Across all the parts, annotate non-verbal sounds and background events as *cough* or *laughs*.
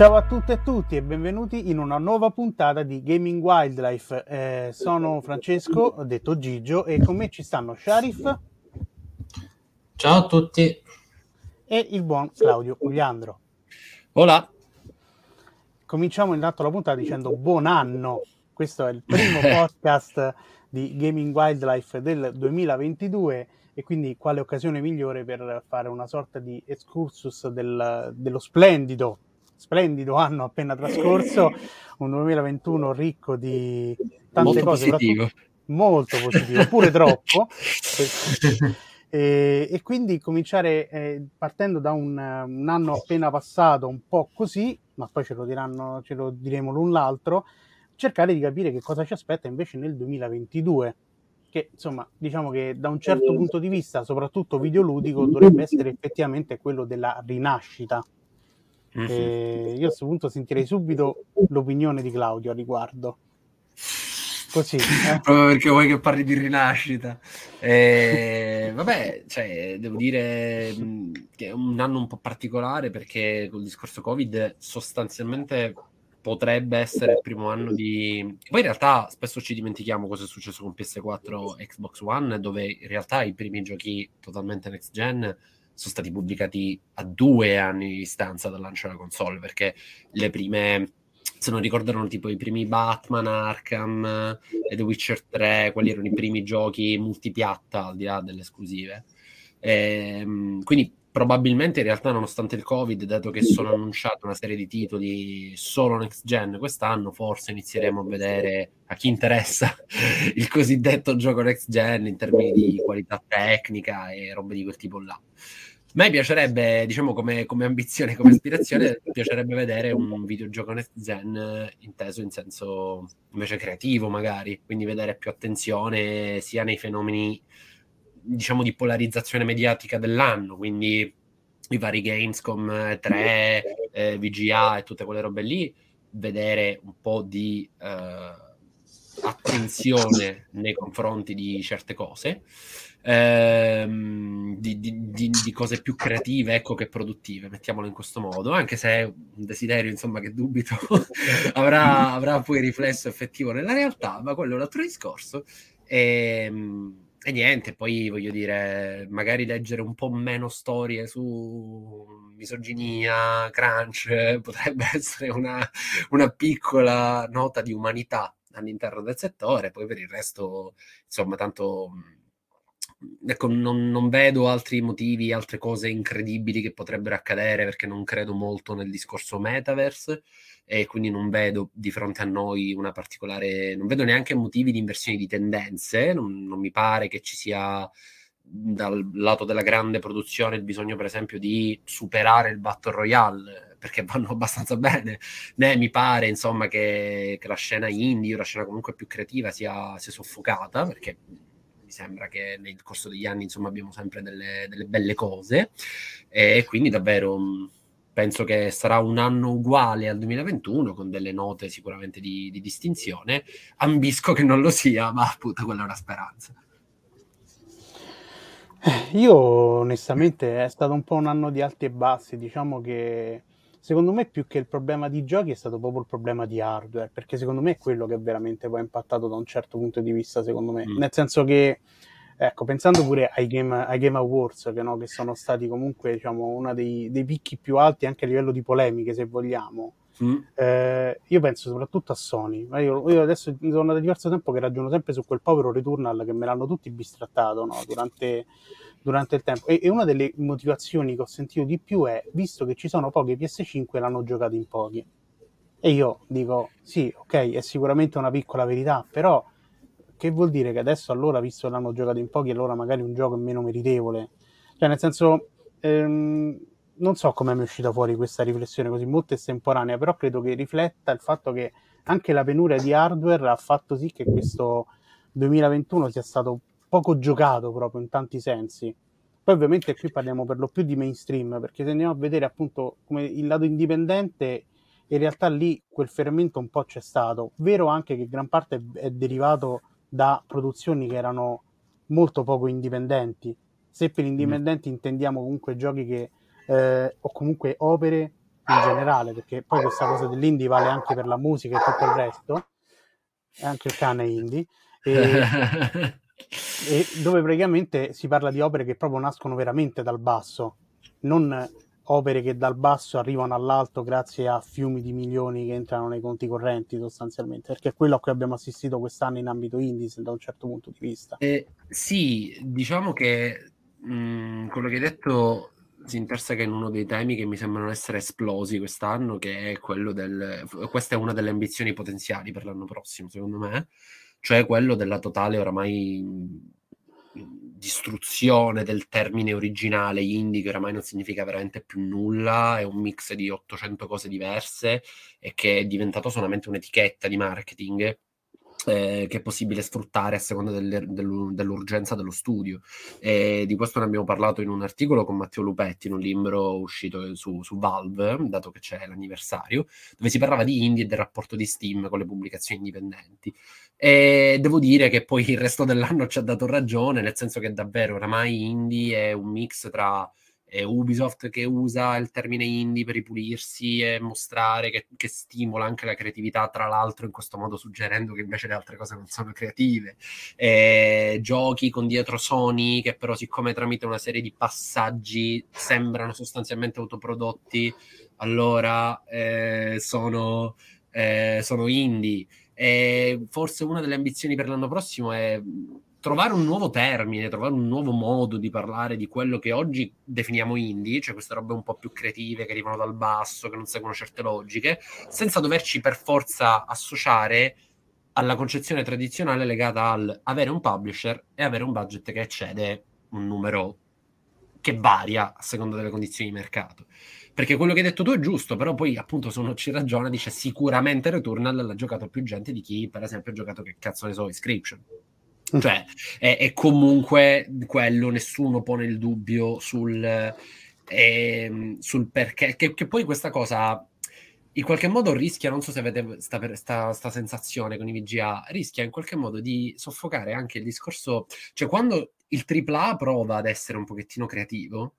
Ciao a tutte e tutti e benvenuti in una nuova puntata di Gaming Wildlife. Eh, sono Francesco, detto Gigio, e con me ci stanno Sharif. Ciao a tutti. E il buon Claudio Ugliandro. Hola. Cominciamo intanto la puntata dicendo buon anno. Questo è il primo *laughs* podcast di Gaming Wildlife del 2022 e quindi quale occasione migliore per fare una sorta di excursus del, dello splendido splendido anno appena trascorso, *laughs* un 2021 ricco di tante molto cose, positivo. molto positivo, pure *laughs* troppo. *laughs* E, e, quindi cominciare eh, partendo da un, un, anno appena passato, un po' così, ma poi ce lo, diranno, ce lo diremo l'un l'altro, cercare di capire che cosa ci aspetta invece nel 2022 che insomma diciamo che da un certo punto di vista, soprattutto videoludico, dovrebbe essere effettivamente quello della rinascita Mm-hmm. io a questo punto sentirei subito l'opinione di Claudio a riguardo. Così, eh? proprio perché vuoi che parli di rinascita. Eh, vabbè, cioè, devo dire mm, che è un anno un po' particolare perché col discorso Covid sostanzialmente potrebbe essere il primo anno di... Poi in realtà spesso ci dimentichiamo cosa è successo con PS4 e Xbox One, dove in realtà i primi giochi totalmente next gen sono stati pubblicati a due anni di distanza dal lancio della console, perché le prime, se non ricordo, erano tipo i primi Batman, Arkham e The Witcher 3, quelli erano i primi giochi multipiatta al di là delle esclusive. E, ehm, quindi probabilmente in realtà nonostante il covid dato che sono annunciate una serie di titoli solo next gen quest'anno forse inizieremo a vedere a chi interessa *laughs* il cosiddetto gioco next gen in termini di qualità tecnica e robe di quel tipo là a me piacerebbe, diciamo, come, come ambizione, come ispirazione, piacerebbe vedere un videogioco next gen eh, inteso in senso invece creativo, magari, quindi vedere più attenzione sia nei fenomeni, diciamo, di polarizzazione mediatica dell'anno, quindi i vari Gamescom 3, eh, VGA e tutte quelle robe lì, vedere un po' di eh, attenzione nei confronti di certe cose ehm, di, di, di, di, cose più creative ecco, che produttive, mettiamolo in questo modo, anche se è un desiderio insomma, che dubito *laughs* avrà, avrà, poi riflesso effettivo nella realtà, ma quello è un altro discorso. E, ehm, e niente, poi voglio dire, magari leggere un po' meno storie su misoginia, crunch, *laughs* potrebbe essere una, una piccola nota di umanità all'interno del settore, poi per il resto, insomma, tanto ecco, non, non, vedo altri motivi, altre cose incredibili che potrebbero accadere perché non credo molto nel discorso metaverse e quindi non vedo di fronte a noi una particolare, non vedo neanche motivi di inversione di tendenze, non, non mi pare che ci sia dal lato della grande produzione il bisogno per esempio di superare il Battle Royale perché vanno *laughs* abbastanza bene. Né mi pare insomma che, che la scena indie o la scena comunque più creativa sia, sia soffocata perché mi sembra che nel corso degli anni insomma abbiamo sempre delle, delle belle cose. E quindi davvero mm, penso che sarà un anno uguale al 2021 con delle note sicuramente di, di distinzione. Ambisco che non lo sia ma appunto quella è una speranza. Eh, io onestamente è stato un po' un anno di alti e bassi. Diciamo che secondo me più che il problema di giochi è stato proprio il problema di hardware, perché secondo me è quello che veramente poi ha impattato da un certo punto di vista, secondo me. Mm. Nel senso che, ecco, pensando pure ai Game, ai game Awards, che, no, che, sono stati comunque, diciamo, uno dei, dei, picchi più alti anche a livello di polemiche, se vogliamo. Mm. Eh, io penso soprattutto a Sony. Io, io adesso sono da diverso tempo che ragiono sempre su quel povero Returnal che me l'hanno tutti bistrattato no? durante durante il tempo. E, e, una delle motivazioni che ho sentito di più è, visto che ci sono pochi PS5, l'hanno giocato in pochi. E io dico, sì, ok, è sicuramente una piccola verità, però che vuol dire che adesso allora, visto che l'hanno giocato in pochi, allora magari un gioco è meno meritevole? Cioè, nel senso, ehm, non so come mi è uscita fuori questa riflessione così molto estemporanea, però credo che rifletta il fatto che anche la penuria di hardware ha fatto sì che questo 2021 sia stato poco giocato proprio in tanti sensi. Poi ovviamente qui parliamo per lo più di mainstream, perché se andiamo a vedere appunto come il lato indipendente, in realtà lì quel fermento un po' c'è stato. Vero anche che gran parte è derivato da produzioni che erano molto poco indipendenti. Se per indipendenti mm. intendiamo comunque giochi che, eh, o comunque opere in generale, perché poi questa cosa dell'indie vale anche per la musica e tutto il resto, e anche il cane indie, e, *laughs* e dove praticamente si parla di opere che proprio nascono veramente dal basso, non opere che dal basso arrivano all'alto grazie a fiumi di milioni che entrano nei conti correnti sostanzialmente, perché è quello a cui abbiamo assistito quest'anno in ambito indies da un certo punto di vista. Eh, sì, diciamo che mh, mm, quello che hai detto si interseca in uno dei temi che mi sembrano essere esplosi quest'anno, che è quello del... questa è una delle ambizioni potenziali per l'anno prossimo, secondo me, cioè quello della totale oramai distruzione del termine originale indie che oramai non significa veramente più nulla, è un mix di 800 cose diverse e che è diventato solamente un'etichetta di marketing eh, che è possibile sfruttare a seconda delle, dell'urgenza dello studio. E di questo ne abbiamo parlato in un articolo con Matteo Lupetti, in un libro uscito su, su, Valve, dato che c'è l'anniversario, dove si parlava di indie e del rapporto di Steam con le pubblicazioni indipendenti. E devo dire che poi il resto dell'anno ci ha dato ragione, nel senso che davvero oramai indie è un mix tra è Ubisoft che usa il termine indie per ripulirsi e mostrare che, che, stimola anche la creatività, tra l'altro in questo modo suggerendo che invece le altre cose non sono creative. E giochi con dietro Sony che però siccome tramite una serie di passaggi sembrano sostanzialmente autoprodotti, allora eh, sono, eh, sono indie. E forse una delle ambizioni per l'anno prossimo è trovare un nuovo termine, trovare un nuovo modo di parlare di quello che oggi definiamo indie, cioè queste robe un po' più creative che arrivano dal basso, che non seguono certe logiche, senza doverci per forza associare alla concezione tradizionale legata al avere un publisher e avere un budget che eccede un numero che varia a seconda delle condizioni di mercato. Perché quello che hai detto tu è giusto, però poi appunto se uno ci ragiona dice sicuramente Returnal l'ha giocato più gente di chi per esempio ha giocato che cazzo ne so, Inscription cioè, è, è, comunque quello, nessuno pone il dubbio sul, eh, sul perché, che, che, poi questa cosa in qualche modo rischia, non so se avete questa sensazione con i VGA, rischia in qualche modo di soffocare anche il discorso, cioè quando il AAA prova ad essere un pochettino creativo,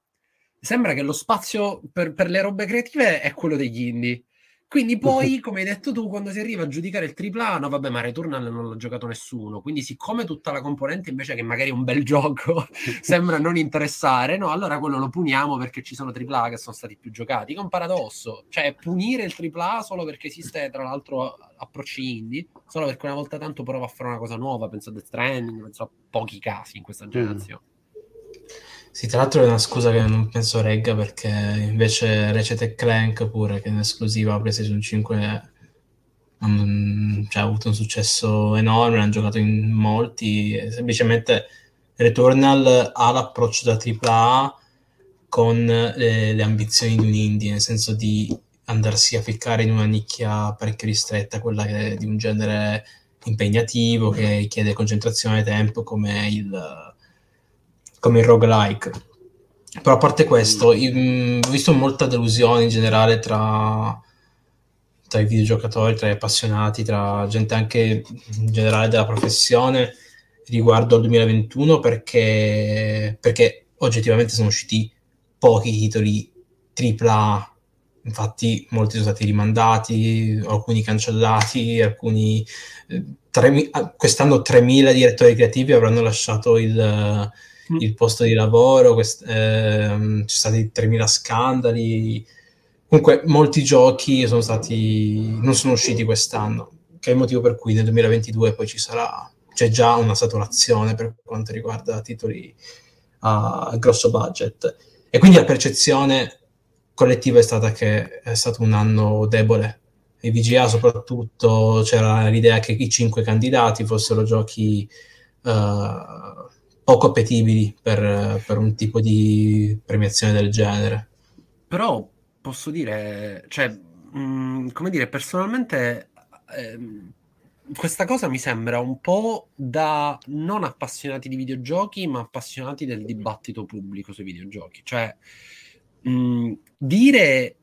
sembra che lo spazio per, per le robe creative è quello degli indie quindi *laughs* poi, come hai detto tu, quando si arriva a giudicare il tripla, no vabbè, ma Returnal non l'ha giocato nessuno, quindi siccome tutta la componente invece che magari è un bel *laughs* gioco *laughs* sembra non interessare, no, allora quello lo puniamo perché ci sono tripla che sono stati più giocati, che è un paradosso, cioè punire il tripla solo perché esiste tra l'altro approcci indie, solo perché una volta tanto prova a fare una cosa nuova, penso a Death Stranding, penso a pochi casi in questa generazione. Mm. Sì, tra l'altro è una scusa che non penso regga perché invece Ratchet Clank pure che in esclusiva PlayStation 5 um, cioè, ha avuto un successo enorme, hanno giocato in molti, semplicemente Returnal ha l'approccio da AAA con le, le ambizioni di un indie, nel senso di andarsi a ficcare in una nicchia parecchio ristretta, quella che è di un genere impegnativo, che chiede concentrazione e tempo come il come il roguelike. Però a parte questo, io, mm, ho visto molta delusione in generale tra, tra, i videogiocatori, tra gli appassionati, tra gente anche in generale della professione riguardo al 2021 perché, perché oggettivamente sono usciti pochi titoli AAA infatti molti sono stati rimandati, alcuni cancellati, alcuni... Eh, 3, quest'anno 3.000 direttori creativi avranno lasciato il, Mm. il posto di lavoro, quest- ehm, ci sono stati 3.000 scandali. Comunque, molti giochi sono stati, non sono usciti quest'anno, che è il motivo per cui nel 2022 poi ci sarà, c'è già una saturazione per quanto riguarda titoli a grosso budget. E quindi la percezione collettiva è stata che è stato un anno debole. I VGA soprattutto c'era l'idea che i cinque candidati fossero giochi uh, poco appetibili per, per un tipo di premiazione del genere. Però posso dire, cioè, mh, mm, come dire, personalmente ehm, questa cosa mi sembra un po' da non appassionati di videogiochi, ma appassionati del dibattito pubblico sui videogiochi. Cioè, mh, mm, dire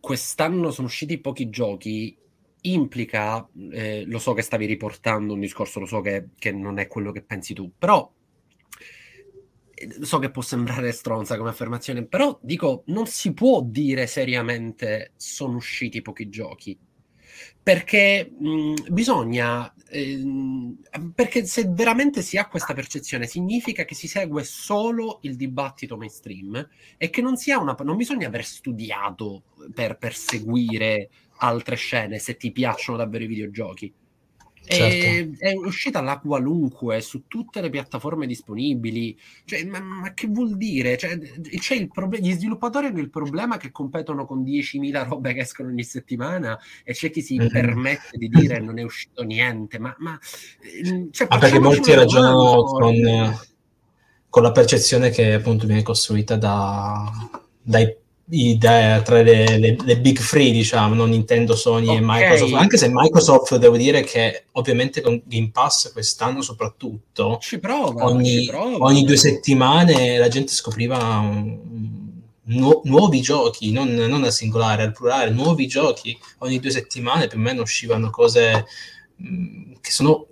quest'anno sono usciti pochi giochi implica, eh, lo so che stavi riportando un discorso, lo so che, che non è quello che pensi tu, però so che può sembrare stronza come affermazione, però dico, non si può dire seriamente sono usciti pochi giochi. Perché mh, bisogna, ehm, perché se veramente si ha questa percezione, significa che si segue solo il dibattito mainstream e che non, si ha una, non bisogna aver studiato per, per seguire altre scene se ti piacciono davvero i videogiochi Certo. È, uscita la qualunque su tutte le piattaforme disponibili. Cioè, ma, ma, che vuol dire? Cioè, c'è il proble- gli sviluppatori hanno il problema che competono con 10.000 robe che escono ogni settimana e c'è chi si mm-hmm. permette di dire non è uscito niente. Ma, ma ehm, cioè, ah, perché molti ragionano con, con, la percezione che appunto viene costruita da, dai i, da, tra le, le, le, big three, diciamo, non Nintendo, Sony okay. e Microsoft. Anche se Microsoft, devo dire che ovviamente con Game Pass quest'anno soprattutto, ci prova, ogni, ci prova. ogni due settimane la gente scopriva un, nu- nuovi giochi, non, non al singolare, al plurale, nuovi giochi. Ogni due settimane più o meno uscivano cose mm, che sono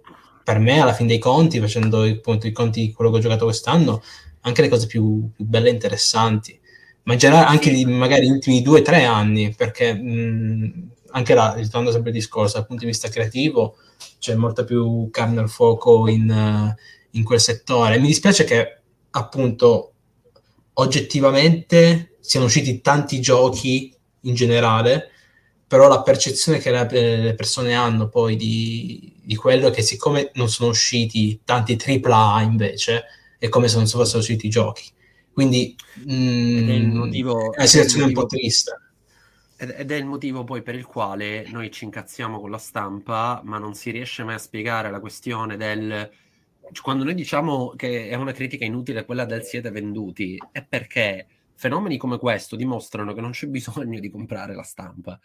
per me alla fine dei conti, facendo appunto, i conti di quello che ho giocato quest'anno, anche le cose più, più belle e interessanti ma in generale anche di magari gli ultimi due o tre anni, perché mh, anche là, ritornando sempre al discorso, dal punto di vista creativo, c'è molta più carne al fuoco in, in quel settore. Mi dispiace che appunto oggettivamente siano usciti tanti giochi in generale, però la percezione che le persone hanno poi di, di quello è che siccome non sono usciti tanti AAA invece, è come se non fossero usciti i giochi. Quindi mm, è, il motivo, è una situazione un po' triste. Ed è il motivo poi per il quale noi ci incazziamo con la stampa, ma non si riesce mai a spiegare la questione del... Quando noi diciamo che è una critica inutile quella del siete venduti, è perché fenomeni come questo dimostrano che non c'è bisogno di comprare la stampa.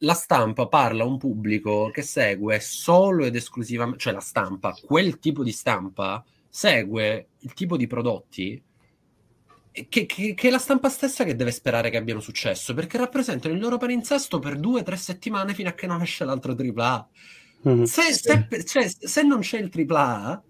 La stampa parla a un pubblico che segue solo ed esclusivamente, cioè la stampa, quel tipo di stampa segue il tipo di prodotti che, che, che, è la stampa stessa che deve sperare che abbiano successo, perché rappresentano il loro palinsesto per due o tre settimane fino a che non esce l'altro AAA. Mm, se, sì. se, cioè, se, non c'è il AAA,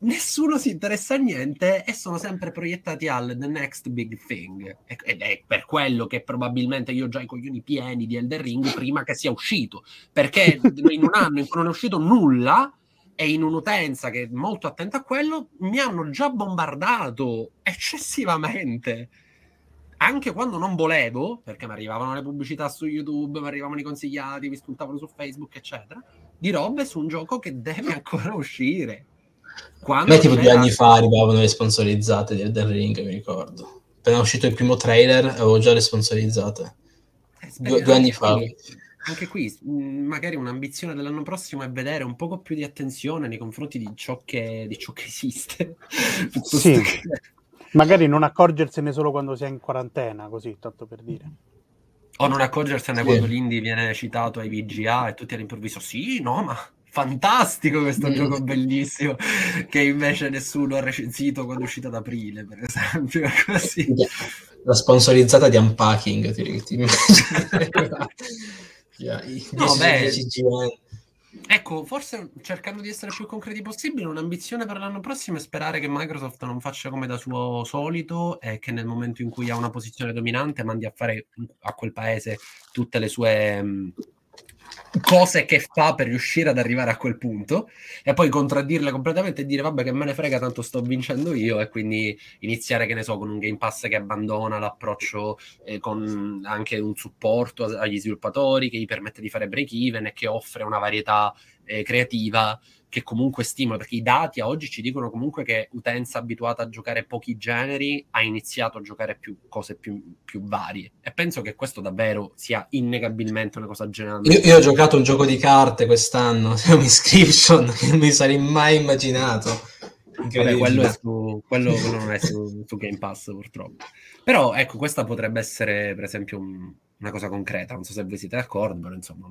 nessuno si interessa a niente e sono sempre proiettati al the next big thing. Ed è per quello che probabilmente io ho già i coglioni pieni di Elden Ring prima che sia uscito, perché *laughs* in un anno in cui non è uscito nulla e in un'utenza che è molto attenta a quello, mi hanno già bombardato eccessivamente. Anche quando non volevo, perché mi arrivavano le pubblicità su YouTube, mi arrivavano i consigliati, mi spuntavano su Facebook, eccetera, di robe su un gioco che deve *laughs* ancora uscire. Quando a me tipo due anni fa arrivavano le sponsorizzate di Elden Ring, mi ricordo. Appena uscito il primo trailer avevo già le sponsorizzate. Due, due anni fa. Anche qui mm, magari un'ambizione dell'anno prossimo è vedere un poco più di attenzione nei confronti di ciò che, di ciò che esiste. *laughs* sì. Che... Magari non accorgersene solo quando si è in quarantena, così, tanto per dire. O non accorgersene sì. quando l'indie viene citato ai VGA e tutti all'improvviso, sì, no, ma fantastico questo mm. gioco bellissimo che invece nessuno ha recensito quando è uscito ad aprile per esempio *laughs* così. la sponsorizzata di Unpacking ti, ti *laughs* no, beh, ecco, forse cercando di essere più concreti possibile, un'ambizione per l'anno prossimo è sperare che Microsoft non faccia come da suo solito e che nel momento in cui ha una posizione dominante mandi a fare a quel paese tutte le sue mh, cose che fa per riuscire ad arrivare a quel punto e poi contraddirle completamente e dire vabbè che me ne frega tanto sto vincendo io e quindi iniziare che ne so con un Game Pass che abbandona l'approccio eh, con anche un supporto agli sviluppatori che gli permette di fare break even e che offre una varietà eh, creativa che comunque stimola, perché i dati a oggi ci dicono comunque che utenza abituata a giocare pochi generi ha iniziato a giocare più cose più, più varie. E penso che questo davvero sia innegabilmente una cosa generale. Io, io, ho giocato un gioco di carte quest'anno, *laughs* un inscription che non mi sarei mai immaginato. Vabbè, quello, su, quello, quello, non è su, su, Game Pass purtroppo. Però ecco, questa potrebbe essere per esempio un, una cosa concreta. Non so se voi siete d'accordo, però insomma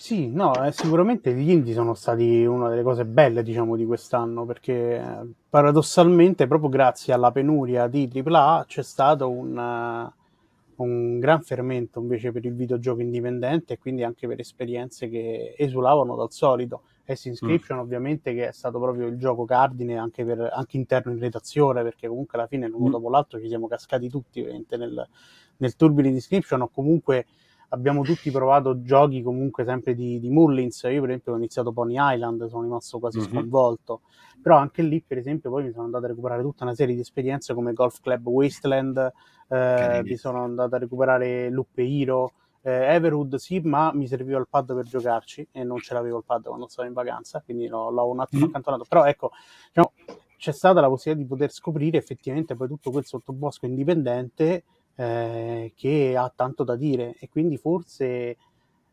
sì, no, eh, sicuramente gli indie sono stati una delle cose belle, diciamo, di quest'anno, perché eh, paradossalmente, proprio grazie alla penuria di AAA, c'è stato un, uh, un gran fermento invece per il videogioco indipendente e quindi anche per esperienze che esulavano dal solito. S Inscription mm. ovviamente che è stato proprio il gioco cardine anche, per, anche interno in redazione perché comunque alla fine l'uno mm. dopo l'altro ci siamo cascati tutti nel, nel Turbine Inscription o comunque abbiamo tutti provato giochi comunque sempre di, di Mullins. Io, per esempio, ho iniziato Pony Island, sono rimasto quasi mm-hmm. sconvolto. Però anche lì, per esempio, poi mi sono andato a recuperare tutta una serie di esperienze come Golf Club Wasteland, eh, mi sono andato a recuperare Loop Hero. Eh, Everwood sì, ma mi serviva il pad per giocarci e non ce l'avevo il pad quando stavo in vacanza, quindi l'ho, l'ho un attimo mm. accantonato. Però ecco, diciamo, c'è stata la possibilità di poter scoprire effettivamente poi tutto quel sottobosco indipendente eh, che ha tanto da dire. E quindi forse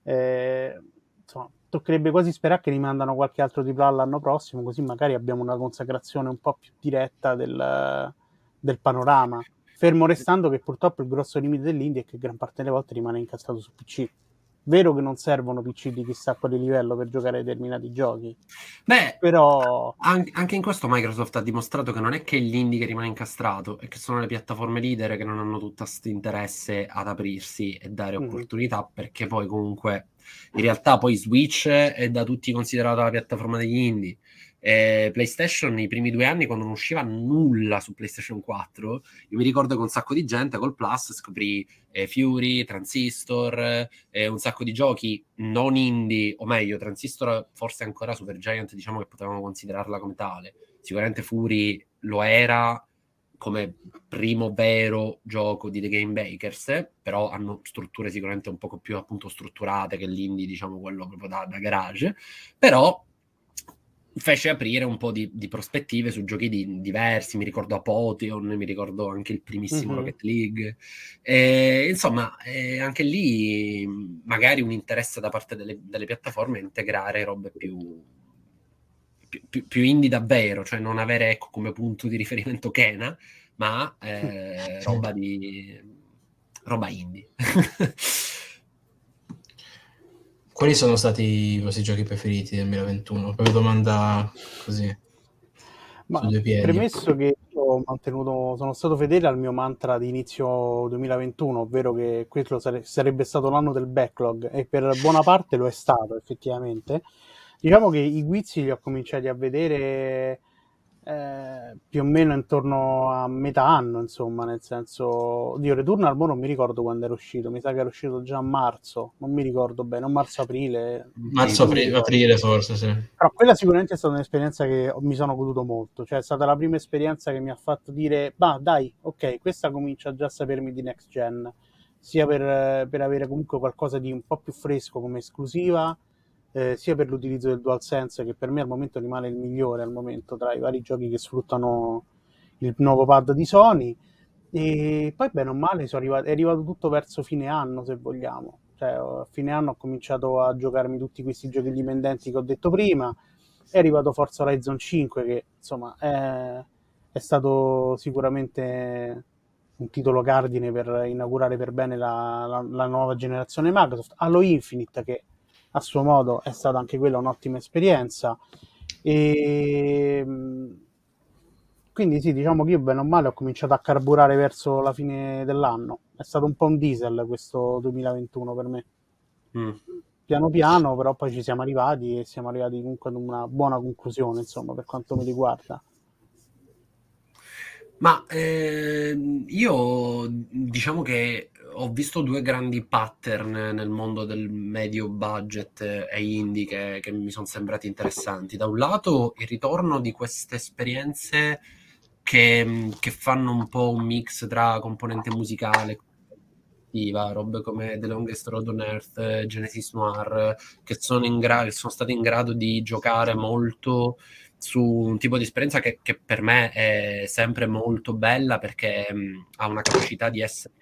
eh, insomma, toccherebbe quasi sperare che rimandano qualche altro tripla l'anno prossimo così magari abbiamo una consacrazione un po' più diretta del, del panorama. Fermo restando che purtroppo il grosso limite dell'India è che gran parte delle volte rimane incastrato su PC Vero che non servono PC di chissà quale livello per giocare determinati giochi. Beh, però anche in questo Microsoft ha dimostrato che non è che l'indie che rimane incastrato, è che sono le piattaforme leader che non hanno tutto questo interesse ad aprirsi e dare mm. opportunità, perché poi comunque in realtà poi Switch è da tutti considerata la piattaforma degli indie. Eh, PlayStation nei primi due anni quando non usciva nulla su PlayStation 4 io mi ricordo che un sacco di gente col Plus scoprì eh, Fury, Transistor eh, un sacco di giochi non indie o meglio Transistor forse ancora Supergiant diciamo che potevamo considerarla come tale. Sicuramente Fury lo era come primo vero gioco di The Game Bakers, però hanno strutture sicuramente un poco più appunto strutturate che l'indie, diciamo quello proprio da, da garage, però fece aprire un po' di, di prospettive su giochi di, diversi, mi ricordo Apotheon, mi ricordo anche il primissimo mm-hmm. Rocket League, e, insomma eh, anche lì magari un interesse da parte delle, delle piattaforme a integrare robe più, più, più, indie davvero, cioè non avere ecco, come punto di riferimento Kena, ma eh, roba di roba indie. *laughs* Quali sono stati i vostri giochi preferiti del 2021? Proprio domanda così. Ma premesso che io ho mantenuto, sono stato fedele al mio mantra di inizio 2021, ovvero che questo sare- sarebbe stato l'anno del backlog e per buona parte lo è stato effettivamente. Diciamo che i guizzi li ho cominciati a vedere eh, più o meno intorno a metà anno, insomma, nel senso, Dio, Returnal non mi ricordo quando era uscito, mi sa che era uscito già a marzo, non mi ricordo bene, o marzo-aprile. Marzo-aprile aprile, forse, sì. Però quella sicuramente è stata un'esperienza che mi sono goduto molto, cioè è stata la prima esperienza che mi ha fatto dire, bah dai, ok, questa comincia già a sapermi di next gen, sia per, per avere comunque qualcosa di un po' più fresco come esclusiva, eh, sia per l'utilizzo del DualSense che per me al momento rimane il migliore al momento tra i vari giochi che sfruttano il nuovo pad di Sony. E poi bene o male arrivato, è arrivato tutto verso fine anno se vogliamo. Cioè a fine anno ho cominciato a giocarmi tutti questi giochi indipendenti che ho detto prima. È arrivato Forza Horizon 5 che insomma è, è stato sicuramente un titolo cardine per inaugurare per bene la, la, la nuova generazione Microsoft. Halo Infinite che a suo modo è stata anche quella un'ottima esperienza. E quindi sì, diciamo che io bene o male ho cominciato a carburare verso la fine dell'anno. È stato un po' un diesel questo 2021 per me. Mm. Piano piano, però poi ci siamo arrivati e siamo arrivati comunque ad una buona conclusione, insomma, per quanto mi riguarda. Ma eh, io diciamo che ho visto due grandi pattern nel mondo del medio budget e indie che, che mi sono sembrati interessanti. Da un lato il ritorno di queste esperienze che, che fanno un po' un mix tra componente musicale robe come The Longest Road on Earth, Genesis Noir, che sono, in gra- sono state in grado di giocare molto su un tipo di esperienza che, che per me è sempre molto bella perché mh, ha una capacità di essere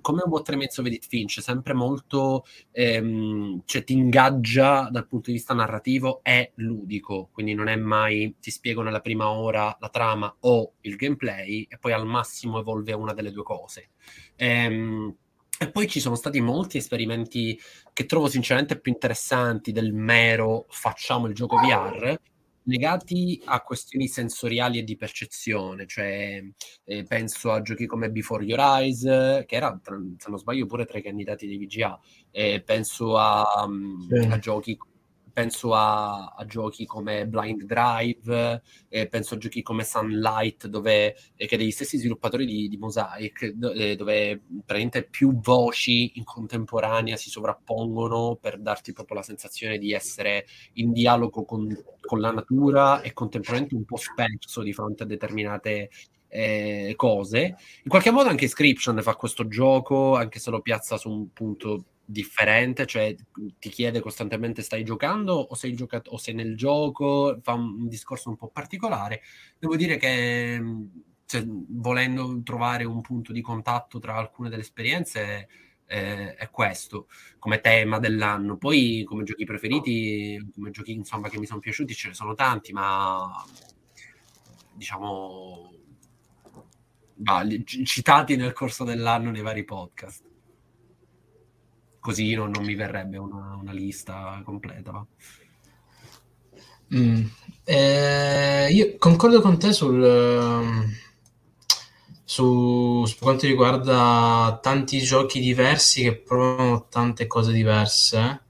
come un What Remains of Edith Finch, sempre molto, ehm, cioè ti ingaggia dal punto di vista narrativo, è ludico, quindi non è mai ti spiego nella prima ora la trama o il gameplay e poi al massimo evolve una delle due cose. Ehm, e poi ci sono stati molti esperimenti che trovo sinceramente più interessanti del mero facciamo il gioco VR, legati a questioni sensoriali e di percezione, cioè eh, penso a giochi come Before Your Eyes, che era, se non sbaglio, pure tra i candidati dei VGA, eh, penso a, um, sì. a, giochi penso a, a, giochi come Blind Drive, eh, penso a giochi come Sunlight, dove, eh, che degli stessi sviluppatori di, di Mosaic, dove, dove praticamente più voci in contemporanea si sovrappongono per darti proprio la sensazione di essere in dialogo con, con la natura e contemporaneamente un po' sperso di fronte a determinate eh, cose. In qualche modo anche Inscription fa questo gioco, anche se lo piazza su un punto differente, cioè ti chiede costantemente stai giocando o sei, giocato, o sei nel gioco, fa un, discorso un po' particolare. Devo dire che cioè, volendo trovare un punto di contatto tra alcune delle esperienze eh, è questo come tema dell'anno. Poi come giochi preferiti, come giochi insomma che mi sono piaciuti ce ne sono tanti, ma diciamo bah, citati nel corso dell'anno nei vari podcast così non, non mi verrebbe una, una lista completa. Mm. Eh, io concordo con te sul, su, su, quanto riguarda tanti giochi diversi che provano tante cose diverse.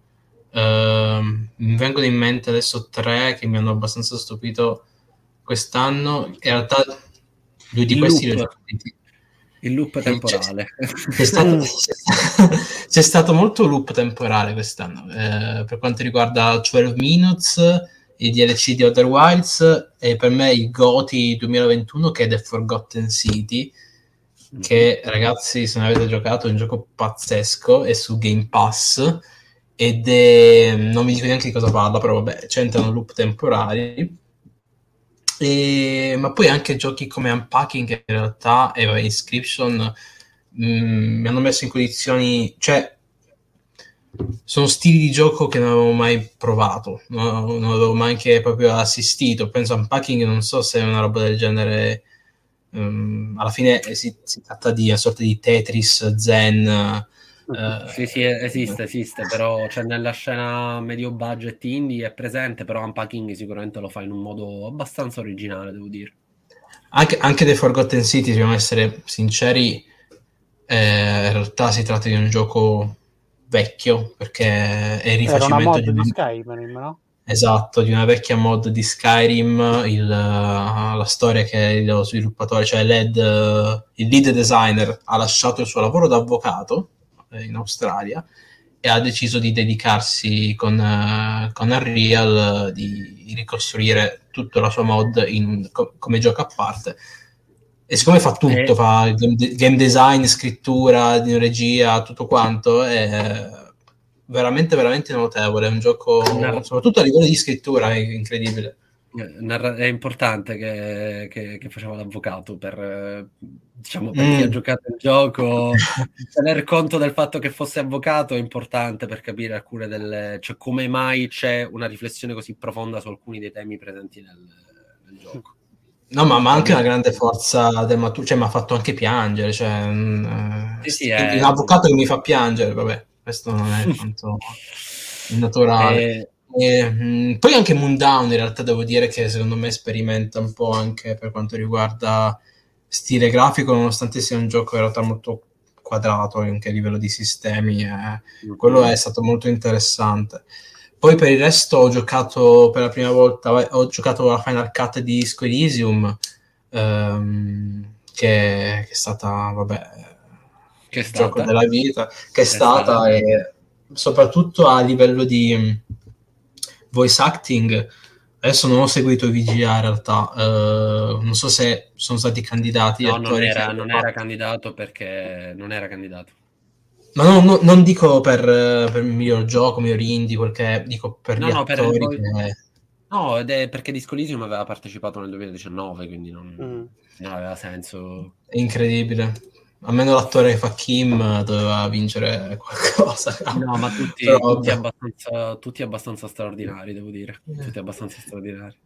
Eh, mi vengono in mente adesso tre che mi hanno abbastanza stupito quest'anno. In realtà, due di questi li ho giocati il loop temporale. C'è, stato, *laughs* *laughs* c'è stato, molto loop temporale quest'anno eh, per quanto riguarda 12 Minutes, i DLC di Other Wilds e per me il GOTI 2021 che è The Forgotten City che ragazzi se non avete giocato è un gioco pazzesco è su Game Pass ed è non vi dico neanche di cosa parla però vabbè c'entrano loop temporali e, ma poi anche giochi come Unpacking in realtà e Inscription mh, mm, mi hanno messo in condizioni, cioè sono stili di gioco che non avevo mai provato, no? non avevo mai anche proprio assistito. Penso a Unpacking, non so se è una roba del genere. Um, alla fine si, si, tratta di una sorta di Tetris Zen Uh, sì, sì, esiste, esiste, però cioè, nella scena medio budget indie è presente, però Unpacking sicuramente lo fa in un modo abbastanza originale, devo dire. Anche, anche The Forgotten City, dobbiamo essere sinceri, eh, in realtà si tratta di un gioco vecchio, perché è il rifacimento di, una... di Skyrim, no? Esatto, di una vecchia mod di Skyrim, il, la storia che lo sviluppatore, cioè Led, il lead designer, ha lasciato il suo lavoro da avvocato eh, in Australia e ha deciso di dedicarsi con, uh, con Unreal uh, di ricostruire tutta la sua mod in, co- come gioco a parte. E siccome fa tutto, eh. fa game, design, scrittura, regia, tutto quanto, è veramente, veramente notevole. È un gioco, soprattutto a livello di scrittura, è incredibile è importante che, che, che faceva l'avvocato per, diciamo, per mm. chi ha mm. giocato il gioco. *laughs* tener conto del fatto che fosse avvocato è importante per capire alcune delle... cioè come mai c'è una riflessione così profonda su alcuni dei temi presenti nel, nel gioco. No, ma, ma, anche una grande forza del maturo, cioè mi ha fatto anche piangere, cioè, mm, sì, sì, è... l'avvocato che mi fa piangere, vabbè, questo non è *laughs* tanto naturale. E e, mh, mm, poi anche Moondown in realtà devo dire che secondo me sperimenta un po' anche per quanto riguarda stile grafico, nonostante sia un gioco in realtà molto quadrato anche a livello di sistemi, eh, quello è stato molto interessante. Poi per il resto ho giocato per la prima volta, ho giocato la Final Cut di Disco Elysium, ehm, che, che, è stata, vabbè, che è il gioco della vita, che è, è stata, stata, e soprattutto a livello di voice acting. Adesso non ho seguito i VGA in realtà, uh, non so se sono stati candidati. No, non era, non era, candidato perché non era candidato. Ma no, no, non dico per, per, il miglior gioco, miglior indie, quel che è, dico per no, gli no, attori. Per che... No, ed è perché Disco Elysium aveva partecipato nel 2019, quindi non, mm. non aveva senso. È incredibile almeno l'attore che fa Kim doveva vincere qualcosa. No, ma tutti, Però, tutti, abbastanza, tutti, abbastanza, straordinari, devo dire. Eh. Tutti abbastanza straordinari.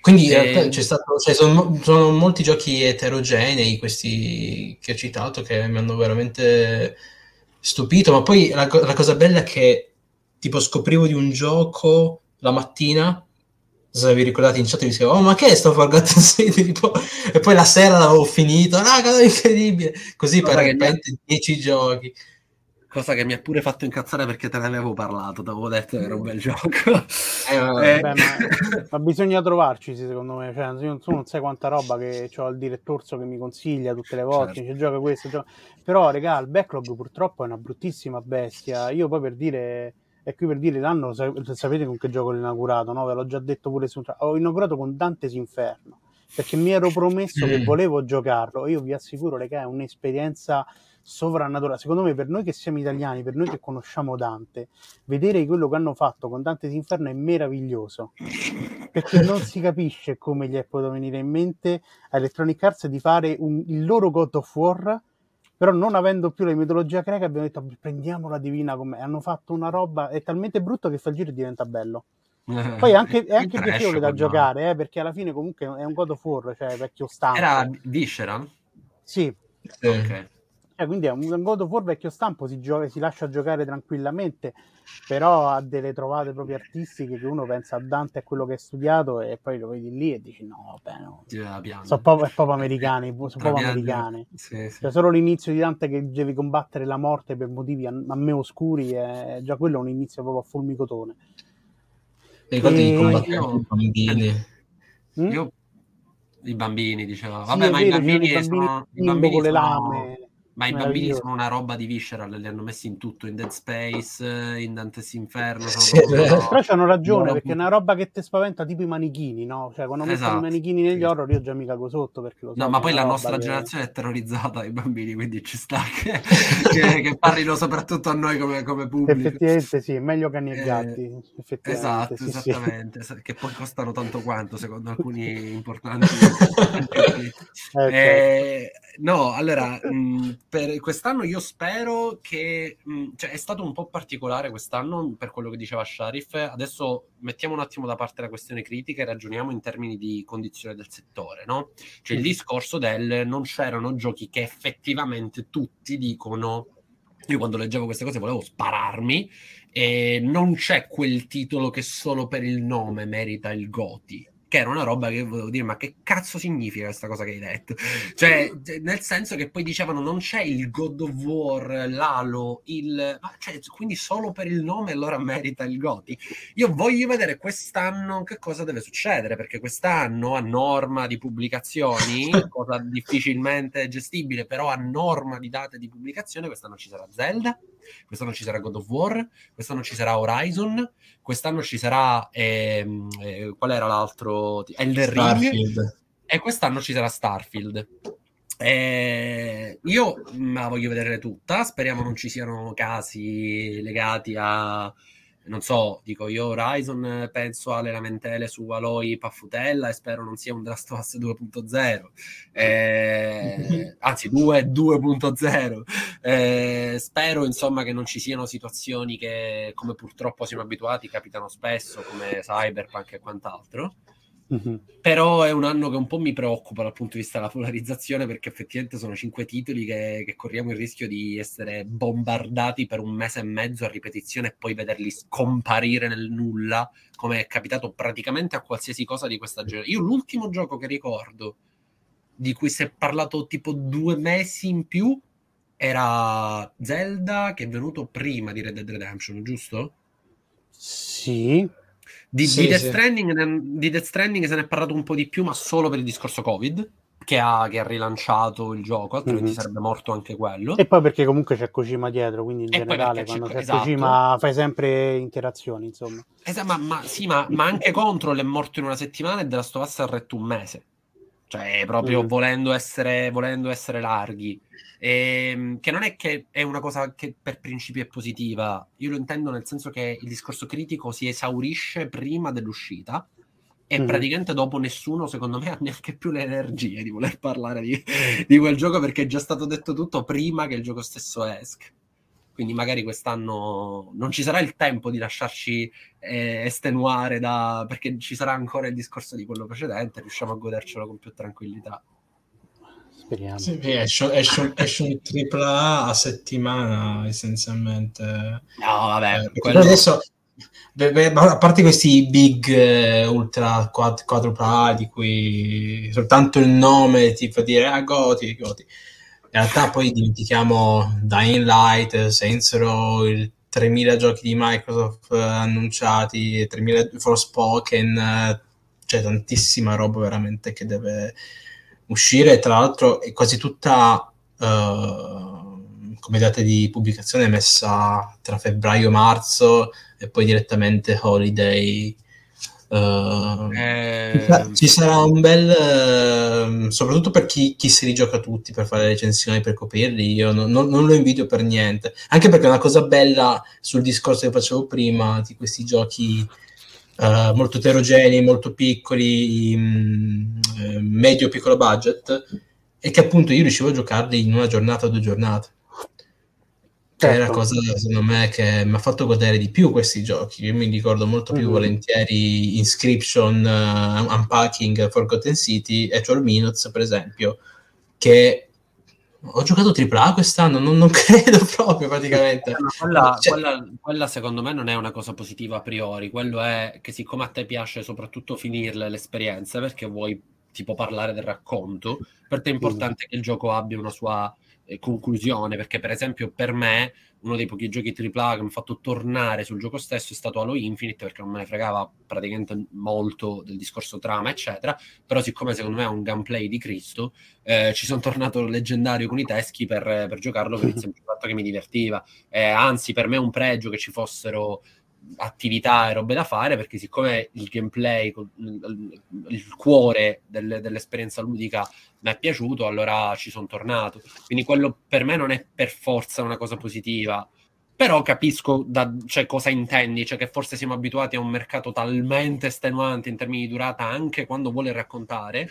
Quindi e... c'è stato, cioè, sono, sono, molti giochi eterogenei, questi che ho citato, che mi hanno veramente stupito. Ma poi la, la cosa bella è che tipo scoprivo di un gioco la mattina se vi ricordate in chat mi dicevo, oh ma che è sto Forgotten *laughs* City? Tipo, e poi la sera l'avevo finito, raga, è incredibile, così no, per repente 10 giochi. cosa che mi ha pure fatto incazzare perché te ne avevo parlato, ti avevo detto che era un bel gioco. Eh, vabbè, ma, ma, bisogna trovarci, secondo me. Cioè, io non sai quanta roba che ho il direttorso che mi consiglia tutte le volte, certo. gioca questo, gioca... però regà, il backlog purtroppo è una bruttissima bestia. Io poi per dire è qui per dire l'anno sapete con che gioco l'ho inaugurato, no? Ve l'ho già detto pure su ho inaugurato con Dante's Inferno perché mi ero promesso mm. che volevo giocarlo. Io vi assicuro che è un'esperienza sovrannaturale. Secondo me, per noi che siamo italiani, per noi che conosciamo Dante, vedere quello che hanno fatto con Dante's Inferno è meraviglioso perché non si capisce come gli è potuto venire in mente a Electronic Arts di fare un, il loro God of War. Però non avendo più la mitologia greca abbiamo detto prendiamo la divina come hanno fatto una roba è talmente brutto che fa il giro e diventa bello. *laughs* Poi è anche, è anche piacevole da giocare, eh, perché alla fine comunque è un God of War, cioè vecchio stampo. Era Visceral? Sì. sì. Ok. Eh, quindi è un God of War vecchio stampo, si, gioca, si lascia giocare tranquillamente, però ha delle trovate proprio artistiche che uno pensa a Dante e quello che ha studiato e poi lo vedi lì e dici no, vabbè no. Sono proprio, proprio americani, sono proprio americani. Sì, sì. Cioè, solo l'inizio di Dante che devi combattere la morte per motivi a, a me oscuri, è, già quello è un inizio proprio a fulmicotone. E... di combattere io... i bambini? Mm? Io i bambini, diceva. Vabbè, sì, ma vero, i bambini, i bambini sono, i bambini con le sono... lame. Ma i bambini sono una roba di visceral, li hanno messi in tutto, in Dead Space, in Dante's Inferno. Sì, però c'hanno ragione, perché è una roba che ti spaventa tipo i manichini, no? Cioè, quando esatto. mettono i manichini negli sì. horror io già mi cago sotto perché lo so. No, ma poi la nostra che... generazione è terrorizzata dai bambini, quindi ci sta *laughs* che, che, che parlino soprattutto a noi come, come pubblico. Effettivamente sì, è meglio cani e gatti. Eh, esatto, sì, esattamente, sì. che poi costano tanto quanto, secondo alcuni *laughs* importanti. eh, certo. eh, no, allora... Mh, per quest'anno io spero che mh, cioè, è stato un po' particolare quest'anno per quello che diceva Sharif. Adesso mettiamo un attimo da parte la questione critica e ragioniamo in termini di condizione del settore, no? Cioè il discorso del non c'erano giochi che effettivamente tutti dicono io quando leggevo queste cose volevo spararmi e non c'è quel titolo che solo per il nome merita il Goti che era una roba che volevo dire, ma che cazzo significa questa cosa che hai detto? Cioè, nel senso che poi dicevano non c'è il God of War, l'Halo, il... Cioè, quindi solo per il nome allora merita il Goti. Io voglio vedere quest'anno che cosa deve succedere, perché quest'anno a norma di pubblicazioni, *laughs* cosa difficilmente gestibile, però a norma di date di pubblicazione, quest'anno ci sarà Zelda, quest'anno ci sarà God of War, quest'anno ci sarà Horizon, quest'anno ci sarà ehm, eh, qual era l'altro? Elder Ring e quest'anno ci sarà Starfield. Eh, io me la voglio vedere tutta, speriamo non ci siano casi legati a non so, dico io Horizon penso alle lamentele su Aloy Paffutella e spero non sia un Last of Us 2.0 eh, *laughs* anzi 2, 2.0 eh, spero insomma che non ci siano situazioni che come purtroppo siamo abituati capitano spesso come Cyberpunk e quant'altro Mm-hmm. Però è un anno che un po' mi preoccupa dal punto di vista della polarizzazione perché effettivamente sono cinque titoli che, che, corriamo il rischio di essere bombardati per un mese e mezzo a ripetizione e poi vederli scomparire nel nulla, come è capitato praticamente a qualsiasi cosa di questa generazione. Io l'ultimo gioco che ricordo di cui si è parlato tipo due mesi in più era Zelda che è venuto prima di Red Dead Redemption, giusto? Sì, di, sì, di, Death. Stranding, di, Death Stranding, se ne è parlato un po' di più, ma solo per il discorso Covid. Che ha, che ha rilanciato il gioco, altrimenti mm-hmm. sarebbe morto anche quello. E poi perché comunque c'è Kojima dietro, quindi in e generale quando c'è, esatto. Kojima fai sempre interazioni, insomma. Esatto, ma, ma, sì, ma, ma anche Control è morto in una settimana e della Stovassa ha retto un mese. Cioè, proprio mm. volendo, essere, volendo essere larghi. E, ehm, che non è che è una cosa che per principio è positiva, io lo intendo nel senso che il discorso critico si esaurisce prima dell'uscita e mm. praticamente dopo nessuno, secondo me, ha neanche più le energie di voler parlare di, di, quel gioco perché è già stato detto tutto prima che il gioco stesso esca. Quindi magari quest'anno non ci sarà il tempo di lasciarci eh, estenuare da... perché ci sarà ancora il discorso di quello precedente, riusciamo a godercelo con più tranquillità. Speriamo. Sì, esce, esce, esce un AAA a settimana essenzialmente. No, vabbè. Eh, quello... Adesso, a parte questi big eh, ultra quad, quadrupla di cui soltanto il nome ti fa dire ah Goti, Goti. Realtà poi dimentichiamo Dying Light, Saints Row, il 3000 giochi di Microsoft eh, annunciati, 3000 Forspoken, eh, c'è tantissima roba veramente che deve uscire. Tra l'altro, è quasi tutta uh, come data di pubblicazione messa tra febbraio e marzo e poi direttamente holiday Uh, eh... Ci sarà un bel, uh, soprattutto per chi, chi, si rigioca tutti per fare le recensioni, per coprirli. Io non, non, non, lo invidio per niente, anche perché una cosa bella sul discorso che facevo prima di questi giochi uh, molto eterogenei, molto piccoli, mh, mm, medio piccolo budget, è che appunto io riuscivo a giocarli in una giornata o due giornate che certo. è la cosa secondo me che mi ha fatto godere di più questi giochi. Io mi ricordo molto più mm-hmm. volentieri Inscription, uh, Unpacking, Forgotten City e 12 Minutes, per esempio, che ho giocato AAA quest'anno, non, non *laughs* credo proprio praticamente. Quella, cioè... quella, quella, secondo me non è una cosa positiva a priori, quello è che siccome a te piace soprattutto finirle le esperienze perché vuoi tipo parlare del racconto, per te è importante mm. che il gioco abbia una sua eh, conclusione, perché per esempio per me uno dei pochi giochi AAA che mi ha fatto tornare sul gioco stesso è stato Halo Infinite, perché non me ne fregava praticamente molto del discorso trama, eccetera, però siccome secondo me è un gameplay di Cristo, eh, ci sono tornato leggendario con i teschi per, per giocarlo per il *laughs* semplice fatto che mi divertiva. Eh, anzi, per me è un pregio che ci fossero attività e robe da fare perché siccome il gameplay il, il cuore del, dell'esperienza ludica mi è piaciuto allora ci sono tornato. Quindi quello per me non è per forza una cosa positiva. Però capisco da, cioè, cosa intendi cioè che forse siamo abituati a un mercato talmente estenuante in termini di durata anche quando vuole raccontare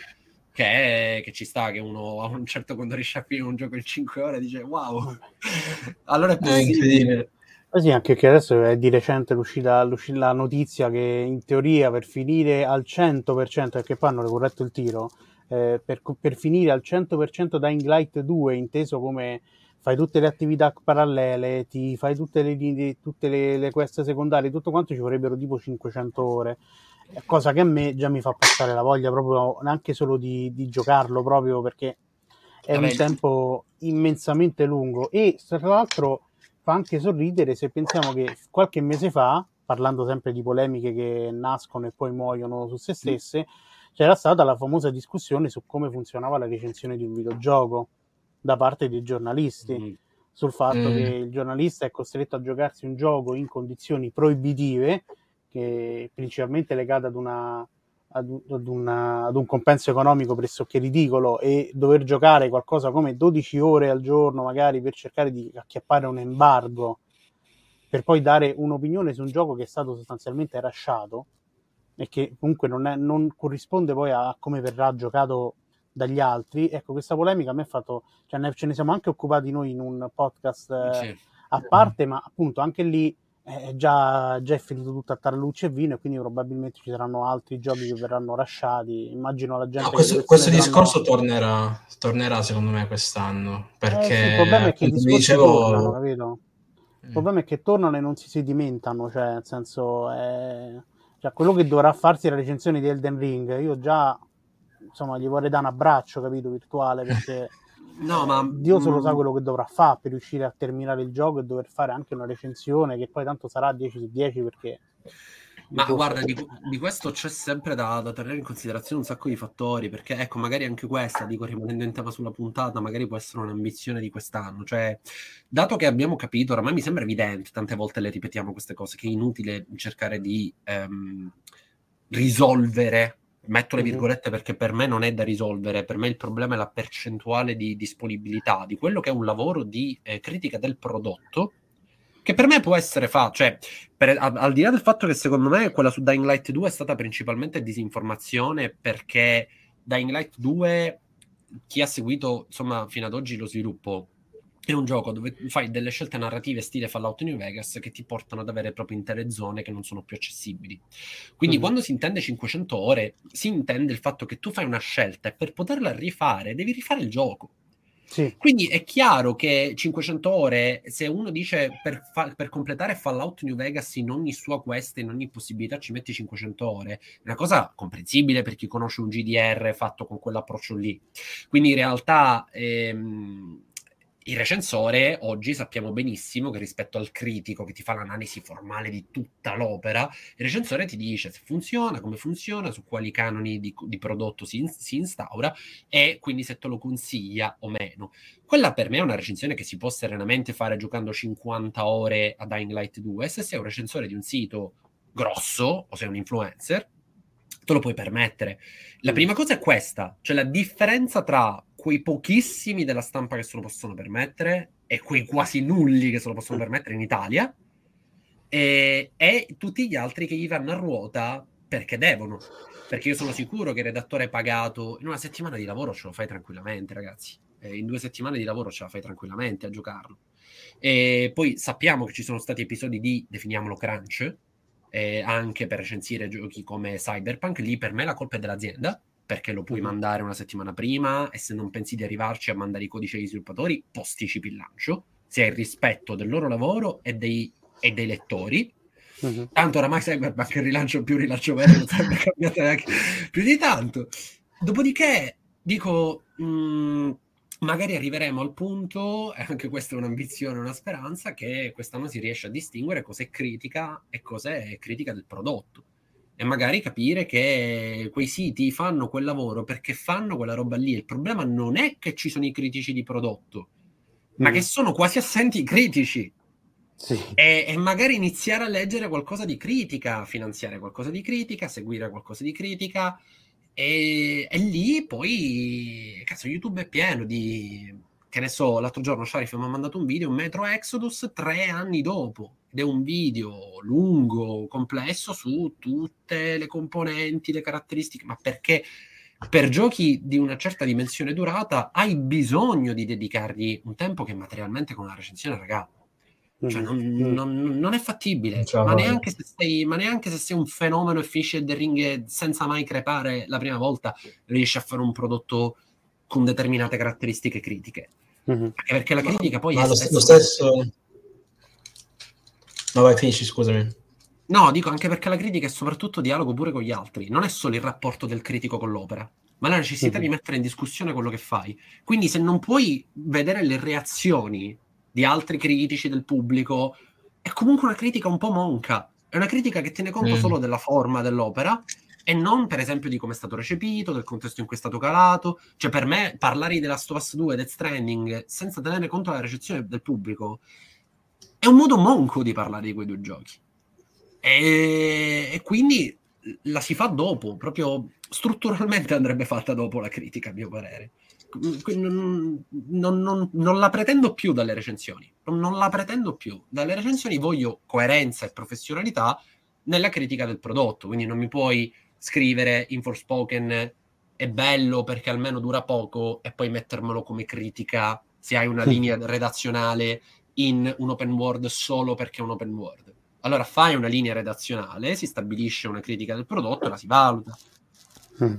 che, che, ci sta che uno a un certo punto riesce a finire un gioco in 5 ore dice wow! *laughs* Allora è possibile eh sì, anche che adesso è di recente l'uscita, l'uscita, la notizia che in teoria per finire al 100%, perché poi hanno corretto il tiro, eh, per, per, finire al 100% Dying Light 2, inteso come fai tutte le attività parallele, ti fai tutte le, tutte le, le quest secondarie, tutto quanto ci vorrebbero tipo 500 ore. Cosa che a me già mi fa passare la voglia proprio neanche solo di, di giocarlo, proprio perché è un tempo immensamente lungo. E tra l'altro fa anche sorridere se pensiamo che qualche mese fa, parlando sempre di polemiche che nascono e poi muoiono su se stesse, c'era stata la famosa discussione su come funzionava la recensione di un videogioco da parte dei giornalisti. Mm. Sul fatto mm. che il giornalista è costretto a giocarsi un gioco in condizioni proibitive, che principalmente legate ad una ad, ad, una, ad, un compenso economico pressoché ridicolo e dover giocare qualcosa come 12 ore al giorno magari per cercare di acchiappare un embargo per poi dare un'opinione su un gioco che è stato sostanzialmente rasciato e che comunque non, è, non corrisponde poi a come verrà giocato dagli altri. Ecco, questa polemica a me ha fatto, cioè ne, ce ne siamo anche occupati noi in un podcast eh, sì. a parte, ma appunto anche lì eh, già, già, è finito tutto a Tarlucce e Vino e quindi probabilmente ci saranno altri giochi che verranno lasciati immagino la gente no, questo, questo discorso tornerà, tornerà secondo me quest'anno perché eh, sì, il problema è che i discorsi dicevo... tornano capito? il mm. problema è che tornano e non si sedimentano cioè nel senso è... cioè, quello che dovrà farsi la recensione di Elden Ring io già insomma gli vorrei dare un abbraccio capito virtuale perché *laughs* No, ma Dio solo sa mm. quello che dovrà fare per riuscire a terminare il gioco e dover fare anche una recensione che poi tanto sarà 10 su 10 perché ma guarda, di, di, questo c'è sempre da, da, tenere in considerazione un sacco di fattori, perché ecco, magari anche questa, dico, rimanendo in tema sulla puntata, magari può essere un'ambizione di quest'anno. Cioè, dato che abbiamo capito, oramai mi sembra evidente, tante volte le ripetiamo queste cose, che è inutile cercare di ehm, risolvere metto le virgolette perché per me non è da risolvere, per me il problema è la percentuale di disponibilità di quello che è un lavoro di eh, critica del prodotto che per me può essere fatto, cioè per, al, al, di là del fatto che secondo me quella su Dying Light 2 è stata principalmente disinformazione perché Dying Light 2 chi ha seguito insomma fino ad oggi lo sviluppo è un gioco dove fai delle scelte narrative stile Fallout New Vegas che ti portano ad avere proprio intere zone che non sono più accessibili. Quindi mm quando si intende 500 ore, si intende il fatto che tu fai una scelta e per poterla rifare devi rifare il gioco. Sì. Quindi è chiaro che 500 ore, se uno dice per, fa- per, completare Fallout New Vegas in ogni sua quest, in ogni possibilità ci metti 500 ore, è una cosa comprensibile per chi conosce un GDR fatto con quell'approccio lì. Quindi in realtà... Ehm, il recensore oggi sappiamo benissimo che rispetto al critico che ti fa l'analisi formale di tutta l'opera, il recensore ti dice se funziona, come funziona, su quali canoni di, di prodotto si, si, instaura e quindi se te lo consiglia o meno. Quella per me è una recensione che si può serenamente fare giocando 50 ore a Dying Light 2. Se sei un recensore di un sito grosso o sei un influencer, te lo puoi permettere. La mm. prima cosa è questa, cioè la differenza tra quei pochissimi della stampa che se lo possono permettere e quei quasi nulli che se lo possono permettere in Italia e, e tutti gli altri che gli vanno a ruota perché devono. Perché io sono sicuro che il redattore pagato in una settimana di lavoro ce lo fai tranquillamente, ragazzi. Eh, in due settimane di lavoro ce la fai tranquillamente a giocarlo. E poi sappiamo che ci sono stati episodi di, definiamolo crunch, eh, anche per recensire giochi come Cyberpunk. Lì per me la colpa è dell'azienda, perché lo puoi mandare una settimana prima e se non pensi di arrivarci a mandare i codici agli sviluppatori, posticipi il lancio, se hai il rispetto del loro lavoro e dei, e dei lettori. Uh-huh. Tanto oramai Cyberpunk il rilancio più rilancio vero non sarebbe cambiato neanche più di tanto. Dopodiché dico, mh, mm, magari arriveremo al punto, e anche questa è un'ambizione, una speranza, che quest'anno si riesce a distinguere cos'è critica e cos'è critica del prodotto e magari capire che quei siti fanno quel lavoro perché fanno quella roba lì. Il problema non è che ci sono i critici di prodotto, mm. ma che sono quasi assenti i critici. Sì. E, e, magari iniziare a leggere qualcosa di critica, finanziare qualcosa di critica, seguire qualcosa di critica. E, e lì poi, cazzo, YouTube è pieno di che ne so, l'altro giorno Sharif mi ha mandato un video, Metro Exodus tre anni dopo, ed è un video lungo, complesso su tutte le componenti, le caratteristiche, ma perché per giochi di una certa dimensione e durata hai bisogno di dedicargli un tempo che materialmente con una recensione, raga, cioè non, mm-hmm. non, non, è fattibile, ma neanche, sei, ma neanche, se sei, un fenomeno e finisci il Ring senza mai crepare la prima volta, riesci a fare un prodotto con determinate caratteristiche critiche. Mm-hmm. Perché la critica poi ma è lo, lo stesso. No, vai, finisci, scusami. No, dico anche perché la critica è soprattutto dialogo pure con gli altri, non è solo il rapporto del critico con l'opera, ma la necessità mm-hmm. di mettere in discussione quello che fai. Quindi se non puoi vedere le reazioni di altri critici del pubblico, è comunque una critica un po' monca, è una critica che tiene conto mm. solo della forma dell'opera e non per esempio di come è stato recepito, del contesto in cui è stato calato. Cioè, per me parlare di The Last of Us 2 e Death Stranding senza tenere conto della recezione del pubblico è un modo monco di parlare di quei due giochi. E, e quindi la si fa dopo, proprio strutturalmente andrebbe fatta dopo la critica, a mio parere. Non, non, non, non, la pretendo più dalle recensioni, non la pretendo più. Dalle recensioni voglio coerenza e professionalità nella critica del prodotto, quindi non mi puoi scrivere in Forspoken è bello perché almeno dura poco e poi mettermelo come critica se hai una linea redazionale in un open world solo perché è un open world. Allora fai una linea redazionale, si stabilisce una critica del prodotto e la si valuta. Mm.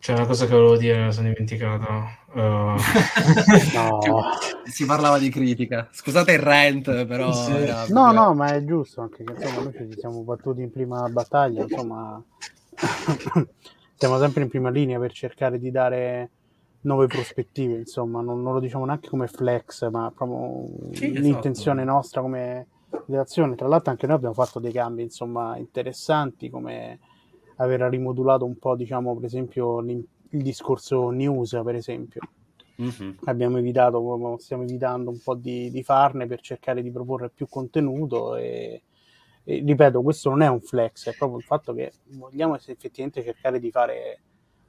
C'è una cosa che volevo dire, mi sono dimenticato. *laughs* Uh... no. Si parlava di critica. Scusate il rant, però. Sì. No, no, ma è giusto anche che insomma, noi ci siamo battuti in prima battaglia. Insomma, *laughs* siamo sempre in prima linea per cercare di dare nuove prospettive. Insomma, non, non lo diciamo neanche come flex, ma proprio sì, l'intenzione esatto. nostra come redazione. Tra l'altro, anche noi abbiamo fatto dei cambi insomma interessanti come aver rimodulato un po', diciamo, per esempio, il discorso news, per esempio. Mm-hmm. Abbiamo evitato, stiamo evitando un po' di, di, farne per cercare di proporre più contenuto e, e, ripeto, questo non è un flex, è proprio il fatto che vogliamo effettivamente cercare di fare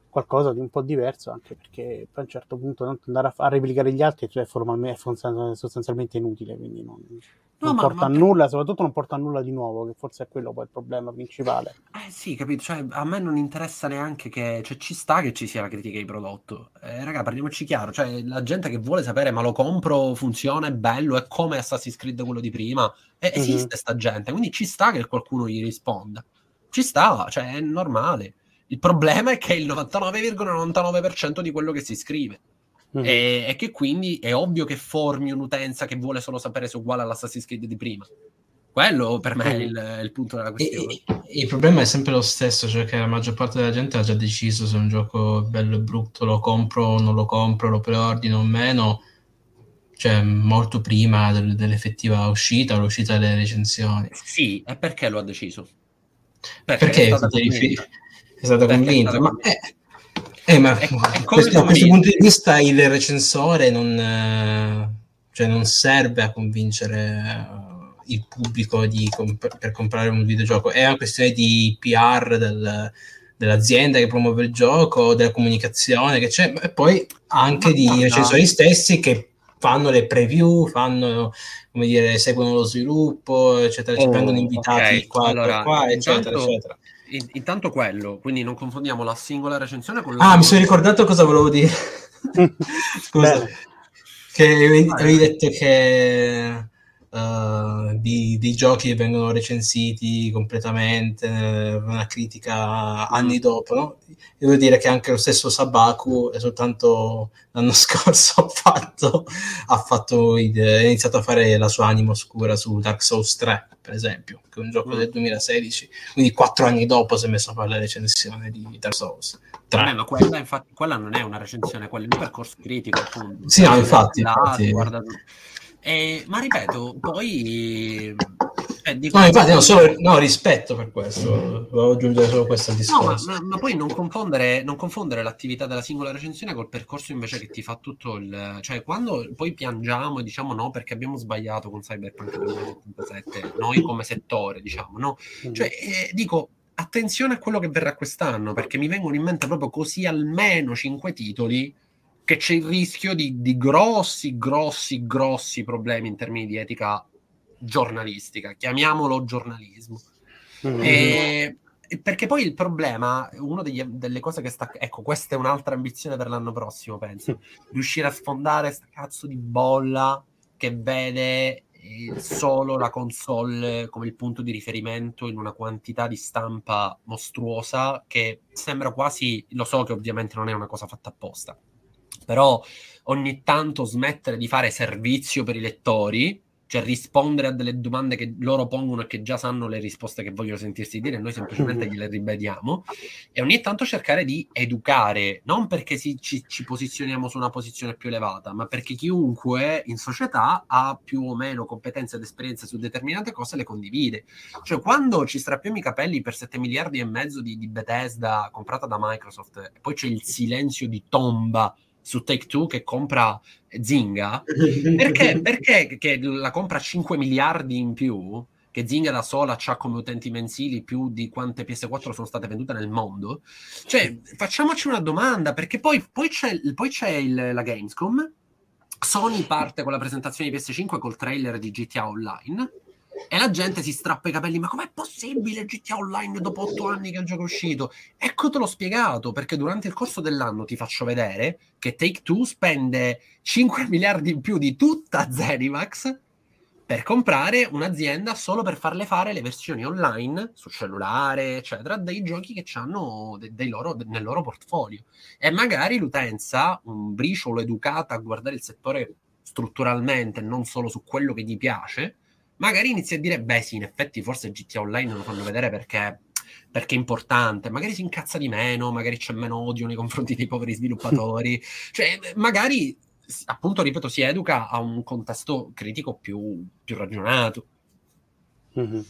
qualcosa di un po' diverso, anche perché poi a un certo punto andare a, a replicare gli altri cioè, è sostanzialmente inutile, quindi non, non no, porta ma, a nulla, soprattutto non porta a nulla di nuovo, che forse è quello poi il problema principale. Eh sì, capito, cioè a me non interessa neanche che, cioè ci sta che ci sia la critica di prodotto. Eh, raga, parliamoci chiaro, cioè la gente che vuole sapere ma lo compro, funziona, è bello, è come Assassin's Creed quello di prima, eh, esiste mm-hmm. sta gente, quindi ci sta che qualcuno gli risponda. Ci sta, cioè è normale. Il problema è che il 99,99% di quello che si scrive Mm-hmm. E, e, che quindi è ovvio che formi un'utenza che vuole solo sapere se è uguale all'Assassin's Creed di prima. Quello per me è il, il punto della questione. E, e, il problema è sempre lo stesso, cioè che la maggior parte della gente ha già deciso se un gioco è bello o brutto, lo compro o non lo compro, lo preordino o meno, cioè molto prima del, dell'effettiva uscita o l'uscita delle recensioni. Sì, e perché lo ha deciso? Perché, perché è stata convinta. È stata convinta, ma... Eh, eh, ma è, è questo, da questo punto di vista il recensore non, eh, cioè non serve a convincere il pubblico comp- per comprare un videogioco, è una questione di PR del, dell'azienda che promuove il gioco, della comunicazione che c'è, e poi anche di recensori stessi che fanno le preview, fanno, come dire, seguono lo sviluppo, eccetera, oh, ci vengono invitati okay. qua, allora, qua, eccetera, intanto, eccetera. Intanto quello, quindi non confondiamo la singola recensione con la... Ah, mi sono ricordato cosa volevo dire. *laughs* Scusa. Che avevi detto che uh, di, di, giochi che vengono recensiti completamente, una critica anni mm. dopo. No? Devo dire che anche lo stesso Sabaku, soltanto l'anno *laughs* scorso, ha fatto, ha fatto ha iniziato a fare la sua anima oscura su Dark Souls 3, per esempio, che è un gioco mm. del 2016. Quindi quattro anni dopo si è messo a fare la recensione di Dark Souls. Vabbè, ma quella, infatti, quella non è una recensione, quella è un percorso critico. Appunto. Sì, no, infatti. infatti... Guarda, eh, ma ripeto, poi... Eh, no, infatti, no, solo, no, rispetto per questo, volevo aggiungere solo questo discorso. No, ma, ma, poi non confondere, non confondere, l'attività della singola recensione col percorso invece che ti fa tutto il... Cioè, quando poi piangiamo e diciamo no perché abbiamo sbagliato con Cyberpunk 2077, noi come settore, diciamo, no? Mm. Cioè, eh, dico, attenzione a quello che verrà quest'anno, perché mi vengono in mente proprio così almeno cinque titoli che c'è il rischio di, di grossi, grossi, grossi problemi in termini di etica giornalistica, chiamiamolo giornalismo. Mm-hmm. E, perché poi il problema, una delle cose che sta... Ecco, questa è un'altra ambizione per l'anno prossimo, penso. *laughs* Riuscire a sfondare sta cazzo di bolla che vede eh, solo la console come il punto di riferimento in una quantità di stampa mostruosa che sembra quasi... Lo so che ovviamente non è una cosa fatta apposta, però ogni tanto smettere di fare servizio per i lettori, cioè rispondere a delle domande che loro pongono e che già sanno le risposte che vogliono sentirsi dire, noi semplicemente *laughs* gliele ribadiamo, e ogni tanto cercare di educare, non perché si, ci, ci, posizioniamo su una posizione più elevata, ma perché chiunque in società ha più o meno competenze ed esperienze su determinate cose le condivide. Cioè quando ci strappiamo i capelli per 7 miliardi e mezzo di, di Bethesda comprata da Microsoft e poi c'è il silenzio di tomba su Take Two che compra Zinga, *laughs* perché, perché che la compra 5 miliardi in più, che Zinga da sola ha come utenti mensili più di quante PS4 sono state vendute nel mondo? Cioè, facciamoci una domanda, perché poi, poi c'è, poi c'è il, la Gamescom, Sony parte con la presentazione di PS5 col trailer di GTA Online, e la gente si strappa i capelli, ma com'è possibile GTA Online dopo otto anni che il gioco è uscito? Ecco te l'ho spiegato, perché durante il corso dell'anno ti faccio vedere che Take-Two spende 5 miliardi in più di tutta Zenimax per comprare un'azienda solo per farle fare le versioni online su cellulare, eccetera, dei giochi che hanno nel loro portfolio. E magari l'utenza, un briciolo educata a guardare il settore strutturalmente, non solo su quello che gli piace, magari inizia a dire, beh sì, in effetti forse GTA Online lo fanno vedere perché, perché, è importante, magari si incazza di meno, magari c'è meno odio nei confronti dei poveri sviluppatori, *laughs* cioè magari, appunto, ripeto, si educa a un contesto critico più, più ragionato. Mm-hmm.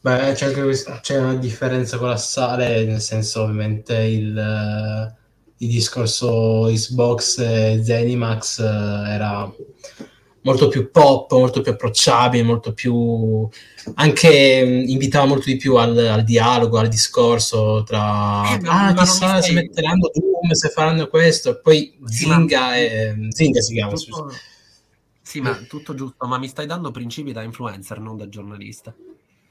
Beh, c'è, anche, c'è una differenza con la sale, nel senso ovviamente il, il discorso Xbox e Zenimax eh, era molto più pop, molto più approcciabile, molto più anche mm, invitava molto di più al, al dialogo, al discorso tra eh, ah, chissà stai... se metteranno Doom, se faranno questo, poi sì, Zinga, ma... e, Zinga si chiama. Tutto... Sì, ma tutto giusto, ma mi stai dando principi da influencer, non da giornalista.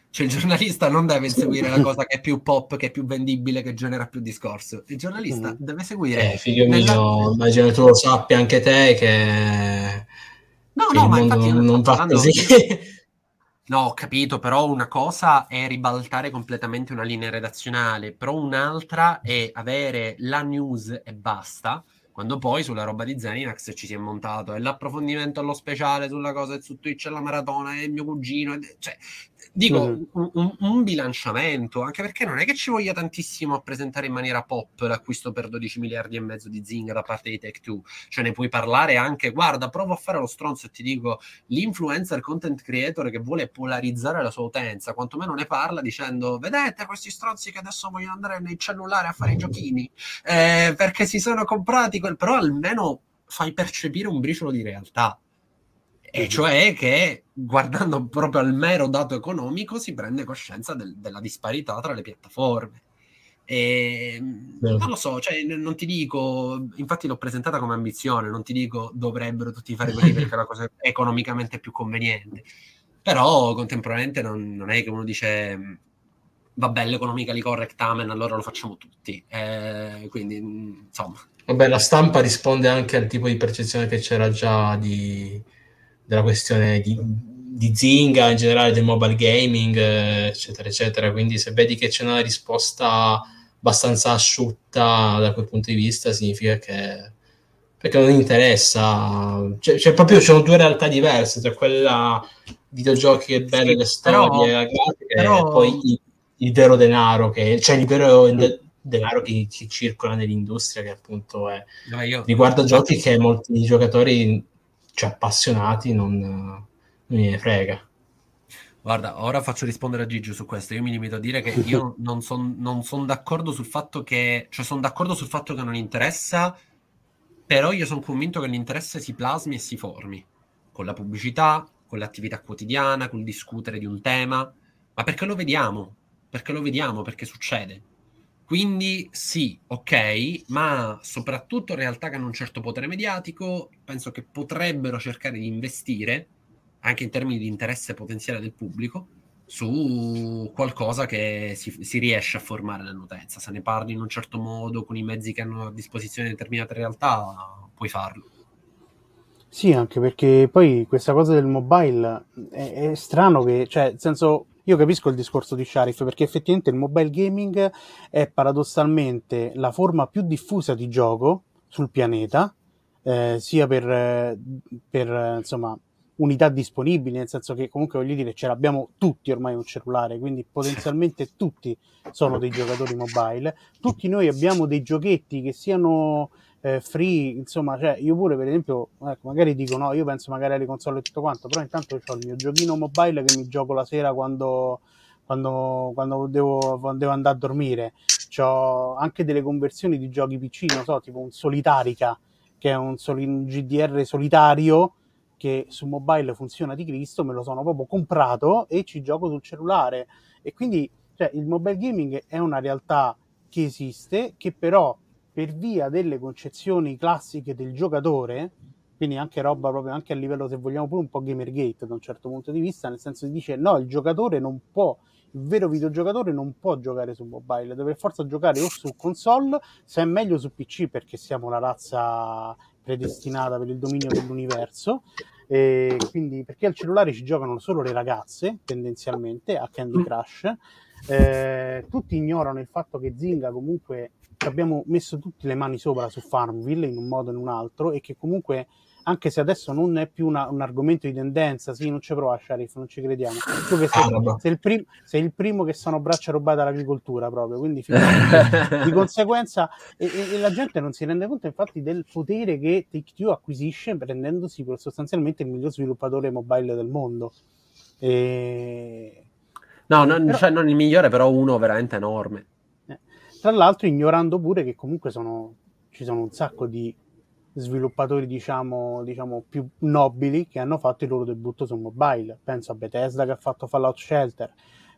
Cioè il giornalista non deve seguire la cosa che è più pop, che è più vendibile, che genera più discorso. Il giornalista mm. deve seguire... Eh, figlio nella... mio, immagino tu lo sappia anche te che No, no, ma infatti non, non va così. *laughs* No, ho capito, però una cosa è ribaltare completamente una linea redazionale, però un'altra è avere la news e basta, quando poi sulla roba di Zenimax ci si è montato e l'approfondimento allo speciale sulla cosa su Twitch e la maratona e il mio cugino, e, cioè Dico mm-hmm. un, un, bilanciamento, anche perché non è che ci voglia tantissimo a presentare in maniera pop l'acquisto per 12 miliardi e mezzo di Zing da parte di Tech 2. Cioè ne puoi parlare anche, guarda, provo a fare lo stronzo e ti dico, l'influencer content creator che vuole polarizzare la sua utenza, quantomeno ne parla dicendo, vedete questi stronzi che adesso vogliono andare nei cellulari a fare i giochini, eh, perché si sono comprati quel... però almeno fai percepire un briciolo di realtà e cioè che guardando proprio al mero dato economico si prende coscienza del, della disparità tra le piattaforme. E, non lo so, cioè, non ti dico, infatti l'ho presentata come ambizione, non ti dico dovrebbero tutti fare così perché è la cosa economicamente più conveniente, però contemporaneamente non, non è che uno dice vabbè l'economically correct amen, allora lo facciamo tutti. Eh, quindi insomma. Vabbè, la stampa risponde anche al tipo di percezione che c'era già di della questione di, di Zinga, in generale del mobile gaming, eh, eccetera, eccetera. Quindi se vedi che c'è una risposta abbastanza asciutta da quel punto di vista, significa che perché non interessa. Cioè, cioè proprio sono due realtà diverse, tra quella videogiochi e belle sì, le storie, però, grafiche, però... e poi il, il, vero denaro, che, cioè il vero de- denaro che, che, circola nell'industria, che appunto è, no, io... riguarda giochi che molti giocatori cioè, appassionati non, non ne frega. Guarda, ora faccio rispondere a Gigi su questo. Io mi limito a dire che *laughs* io non sono non son d'accordo sul fatto che, cioè, sono d'accordo sul fatto che non interessa, però io sono convinto che l'interesse si plasmi e si formi con la pubblicità, con l'attività quotidiana, con il discutere di un tema, ma perché lo vediamo, perché lo vediamo, perché succede. Quindi sì, ok, ma soprattutto realtà che hanno un certo potere mediatico, penso che potrebbero cercare di investire, anche in termini di interesse potenziale del pubblico, su qualcosa che si, si, riesce a formare nell'utenza. Se ne parli in un certo modo, con i mezzi che hanno a disposizione determinate realtà, puoi farlo. Sì, anche perché poi questa cosa del mobile è, è strano che, cioè, nel senso, io capisco il discorso di Sharif perché effettivamente il mobile gaming è paradossalmente la forma più diffusa di gioco sul pianeta, eh, sia per, per insomma, unità disponibili, nel senso che comunque voglio dire ce l'abbiamo tutti ormai un cellulare, quindi potenzialmente tutti sono dei giocatori mobile, tutti noi abbiamo dei giochetti che siano eh, free, insomma, cioè io pure per esempio, ecco, magari dico no, io penso magari alle console e tutto quanto, però intanto ho il mio giochino mobile che mi gioco la sera quando, quando, quando devo, quando devo andare a dormire. Ho anche delle conversioni di giochi PC, non so, tipo un Solitarica, che è un, soli, un GDR solitario che su mobile funziona di Cristo, me lo sono proprio comprato e ci gioco sul cellulare. E quindi cioè, il mobile gaming è una realtà che esiste, che però per via delle concezioni classiche del giocatore, quindi anche roba proprio anche a livello, se vogliamo, pure un po' Gamergate da un certo punto di vista, nel senso che dice no, il giocatore non può, il vero videogiocatore non può giocare su mobile, deve forza giocare o su console, se è meglio su PC perché siamo la razza predestinata per il dominio dell'universo. E quindi perché al cellulare ci giocano solo le ragazze tendenzialmente a Candy Crush eh, tutti ignorano il fatto che Zinga comunque abbiamo messo tutte le mani sopra su Farmville in un modo o in un altro e che comunque anche se adesso non è più una, un argomento di tendenza, sì, non ci prova Sharif, non ci crediamo. Tu che sei, ah, sei, il prim- sei, il primo che sono braccia rubate all'agricoltura proprio, quindi *laughs* di conseguenza e, e, la gente non si rende conto infatti del potere che Take-Two acquisisce prendendosi sostanzialmente il miglior sviluppatore mobile del mondo. E... No, non, però... cioè, non il migliore, però uno veramente enorme. Tra l'altro ignorando pure che comunque sono, ci sono un sacco di sviluppatori diciamo, diciamo più nobili che hanno fatto il loro debutto su mobile. Penso a Bethesda che ha fatto Fallout Shelter,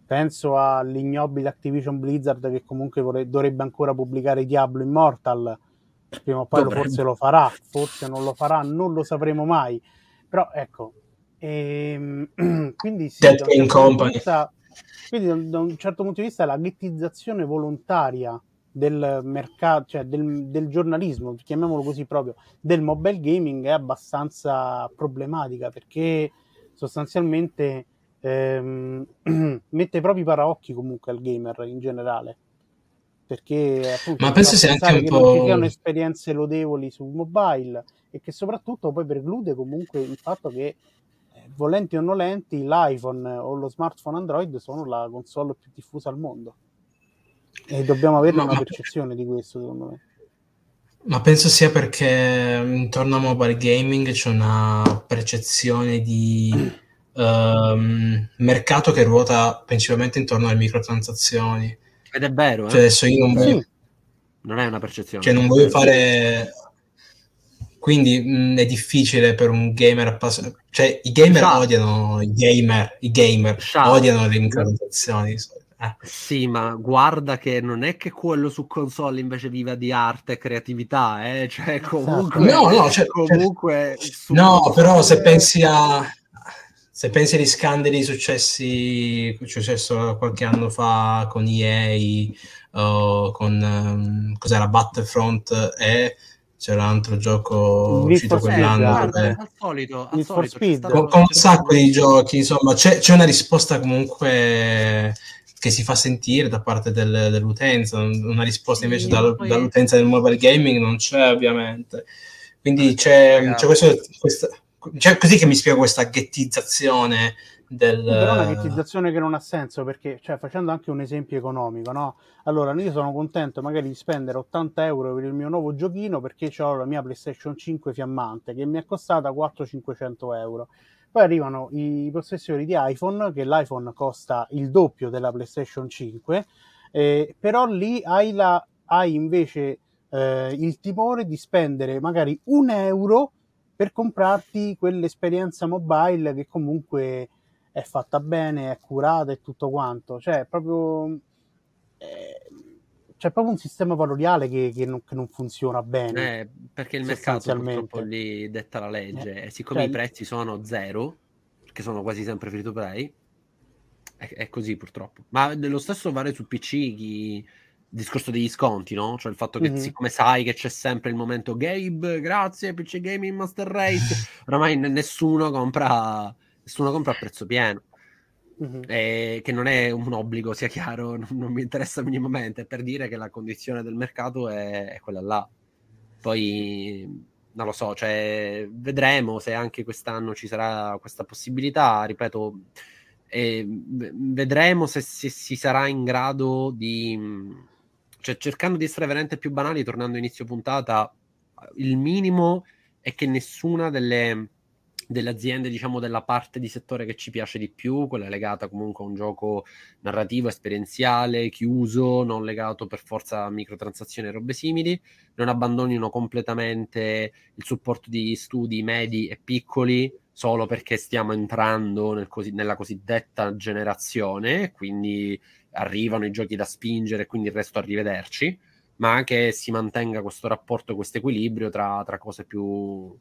penso all'ignobile Activision Blizzard che comunque vorre- dovrebbe ancora pubblicare Diablo Immortal. Prima o poi lo, forse lo farà, forse non lo farà, non lo sapremo mai. Però ecco, ehm, *clears throat* quindi sì, Dead Game Company. Vista, quindi, da un certo punto di vista, la ghettizzazione volontaria del mercato, cioè del, del, giornalismo, chiamiamolo così proprio, del mobile gaming è abbastanza problematica perché sostanzialmente ehm, *clears throat* mette i paraocchi comunque al gamer in generale. Perché appunto, Ma penso sia anche un po'. Non ci siano esperienze lodevoli sul mobile e che soprattutto poi preclude comunque il fatto che volenti o nolenti, l'iPhone o lo smartphone Android sono la console più diffusa al mondo. E dobbiamo avere Ma- una ma- percezione di questo, secondo me. Ma penso sia perché intorno a mobile gaming c'è una percezione di *clears throat* ehm, mercato che ruota principalmente intorno alle microtransazioni. Ed è vero, eh? Cioè adesso io non voglio, Sì, non è una percezione. cioè non voglio fare... Quindi mh, è difficile per un gamer appassionato. Cioè i gamer Scià. odiano i gamer, i gamer odiano le microtransazioni. Eh. Sì, ma guarda che non è che quello su console invece viva di arte e creatività, eh? *laughs* Cioè comunque... No, no, cioè- comunque su No, però se pensi a se pensi agli scandali successi successo qualche anno fa con EA o con ehm, cos'era Battlefront e c'era un altro gioco Need uscito quell'anno guarda, dove- al solito, al solito c'è con, con un c'è sacco di giochi insomma c'è, c'è una risposta comunque che si fa sentire da parte del- dell'utenza una risposta invece Sì, dal- poi- dall'utenza del mobile gaming non c'è ovviamente. Quindi c'è, c'è questo, questa, cioè, così che mi spiego questa ghettizzazione del Però è una ghettizzazione che non ha senso perché, cioè, facendo anche un esempio economico, no? Allora, io sono contento magari di spendere 80 euro per il mio nuovo giochino perché ho la mia PlayStation 5 fiammante che mi è costata 400-500 euro. Poi arrivano i possessori di iPhone, che l'iPhone costa il doppio della PlayStation 5, eh, però lì hai, la, hai invece eh, il timore di spendere magari un euro per comprarti quell'esperienza mobile che comunque è fatta bene, è curata e tutto quanto. Cioè, proprio. eh, c'è proprio un sistema valoriale che, che non, che non funziona bene. Eh, perché il mercato purtroppo lì detta la legge Eh, e siccome cioè- i prezzi sono zero, perché sono quasi sempre free to play, è, è così purtroppo. Ma lo stesso vale su PC, chi- il discorso degli sconti, no? Cioè il fatto che Mhm. siccome sai che c'è sempre il momento Gabe, grazie PC Gaming Master Race, *laughs* oramai n- nessuno compra, nessuno compra a prezzo pieno. Mhm. Eh, che non è un obbligo, sia chiaro, *laughs* non, non mi interessa minimamente, per dire che la condizione del mercato è, è quella là. Poi non lo so, cioè, vedremo se anche quest'anno ci sarà questa possibilità, ripeto, eh, vedremo se, se si sarà in grado di, cioè cercando di essere veramente più banali, tornando a inizio puntata, il minimo è che nessuna delle delle aziende, diciamo, della parte di settore che ci piace di più, quella legata comunque a un gioco narrativo, esperienziale, chiuso, non legato per forza a microtransazioni e robe simili, non abbandonino completamente il supporto di studi medi e piccoli solo perché stiamo entrando nel cosi- nella cosiddetta generazione, quindi arrivano i giochi da spingere e quindi il resto arrivederci, ma che si mantenga questo rapporto, questo equilibrio tra, tra cose più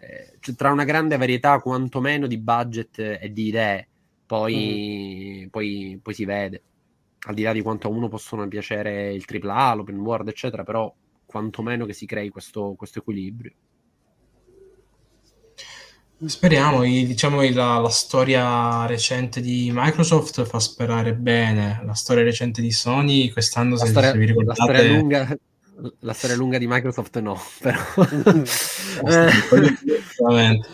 eh, cioè, tra una grande varietà quantomeno di budget e di idee, poi, poi, poi si vede. Al di là di quanto a uno possono piacere il AAA, l'open world, eccetera, però quantomeno che si crei questo, questo equilibrio. Speriamo, diciamo la, la storia recente di Microsoft fa sperare bene, la storia recente di Sony quest'anno, La se, storia, se vi la ricordate, storia lunga, la storia lunga di Microsoft no, *laughs* però... Veramente.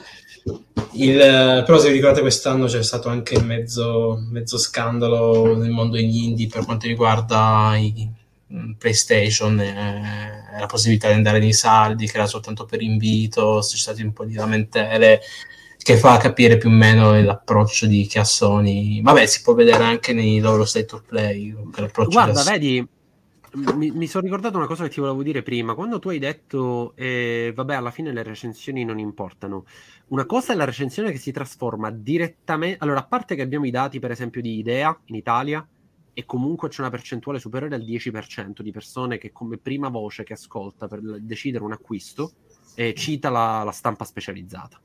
Il, eh, però se vi ricordate quest'anno c'è stato anche mezzo, mezzo scandalo nel mondo degli indie per quanto riguarda i mm, PlayStation e la possibilità di andare nei saldi che era soltanto per invito, c'è stati un po' di lamentele che fa capire più o meno l'approccio di che ha Sony. Vabbè, si può vedere anche nei loro state of play. Guarda, da- vedi, mi, mi sono ricordato una cosa che ti volevo dire prima. Quando tu hai detto, eh, vabbè, alla fine le recensioni non importano. Una cosa è la recensione che si trasforma direttamente. Allora, a parte che abbiamo i dati, per esempio, di Idea in Italia, e comunque c'è una percentuale superiore al 10% di persone che, come prima voce che ascolta per decidere un acquisto, eh, cita la, la stampa specializzata.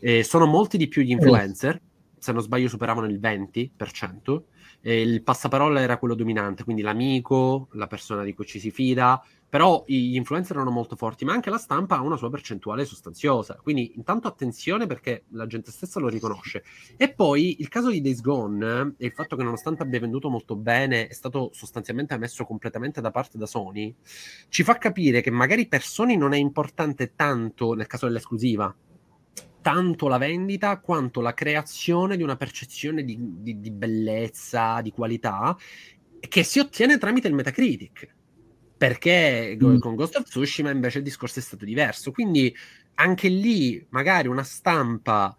Eh, sono molti di più gli influencer, se non sbaglio superavano il 20%, e il passaparola era quello dominante, quindi l'amico, la persona di cui ci si fida, però gli influencer erano molto forti, ma anche la stampa ha una sua percentuale sostanziosa, quindi intanto attenzione perché la gente stessa lo riconosce. E poi il caso di Days Gone e il fatto che nonostante abbia venduto molto bene è stato sostanzialmente messo completamente da parte da Sony, ci fa capire che magari per Sony non è importante tanto nel caso dell'esclusiva, tanto la vendita quanto la creazione di una percezione di, di, di bellezza, di qualità, che si ottiene tramite il Metacritic. Perché mm. con Ghost of Tsushima invece il discorso è stato diverso. Quindi anche lì magari una stampa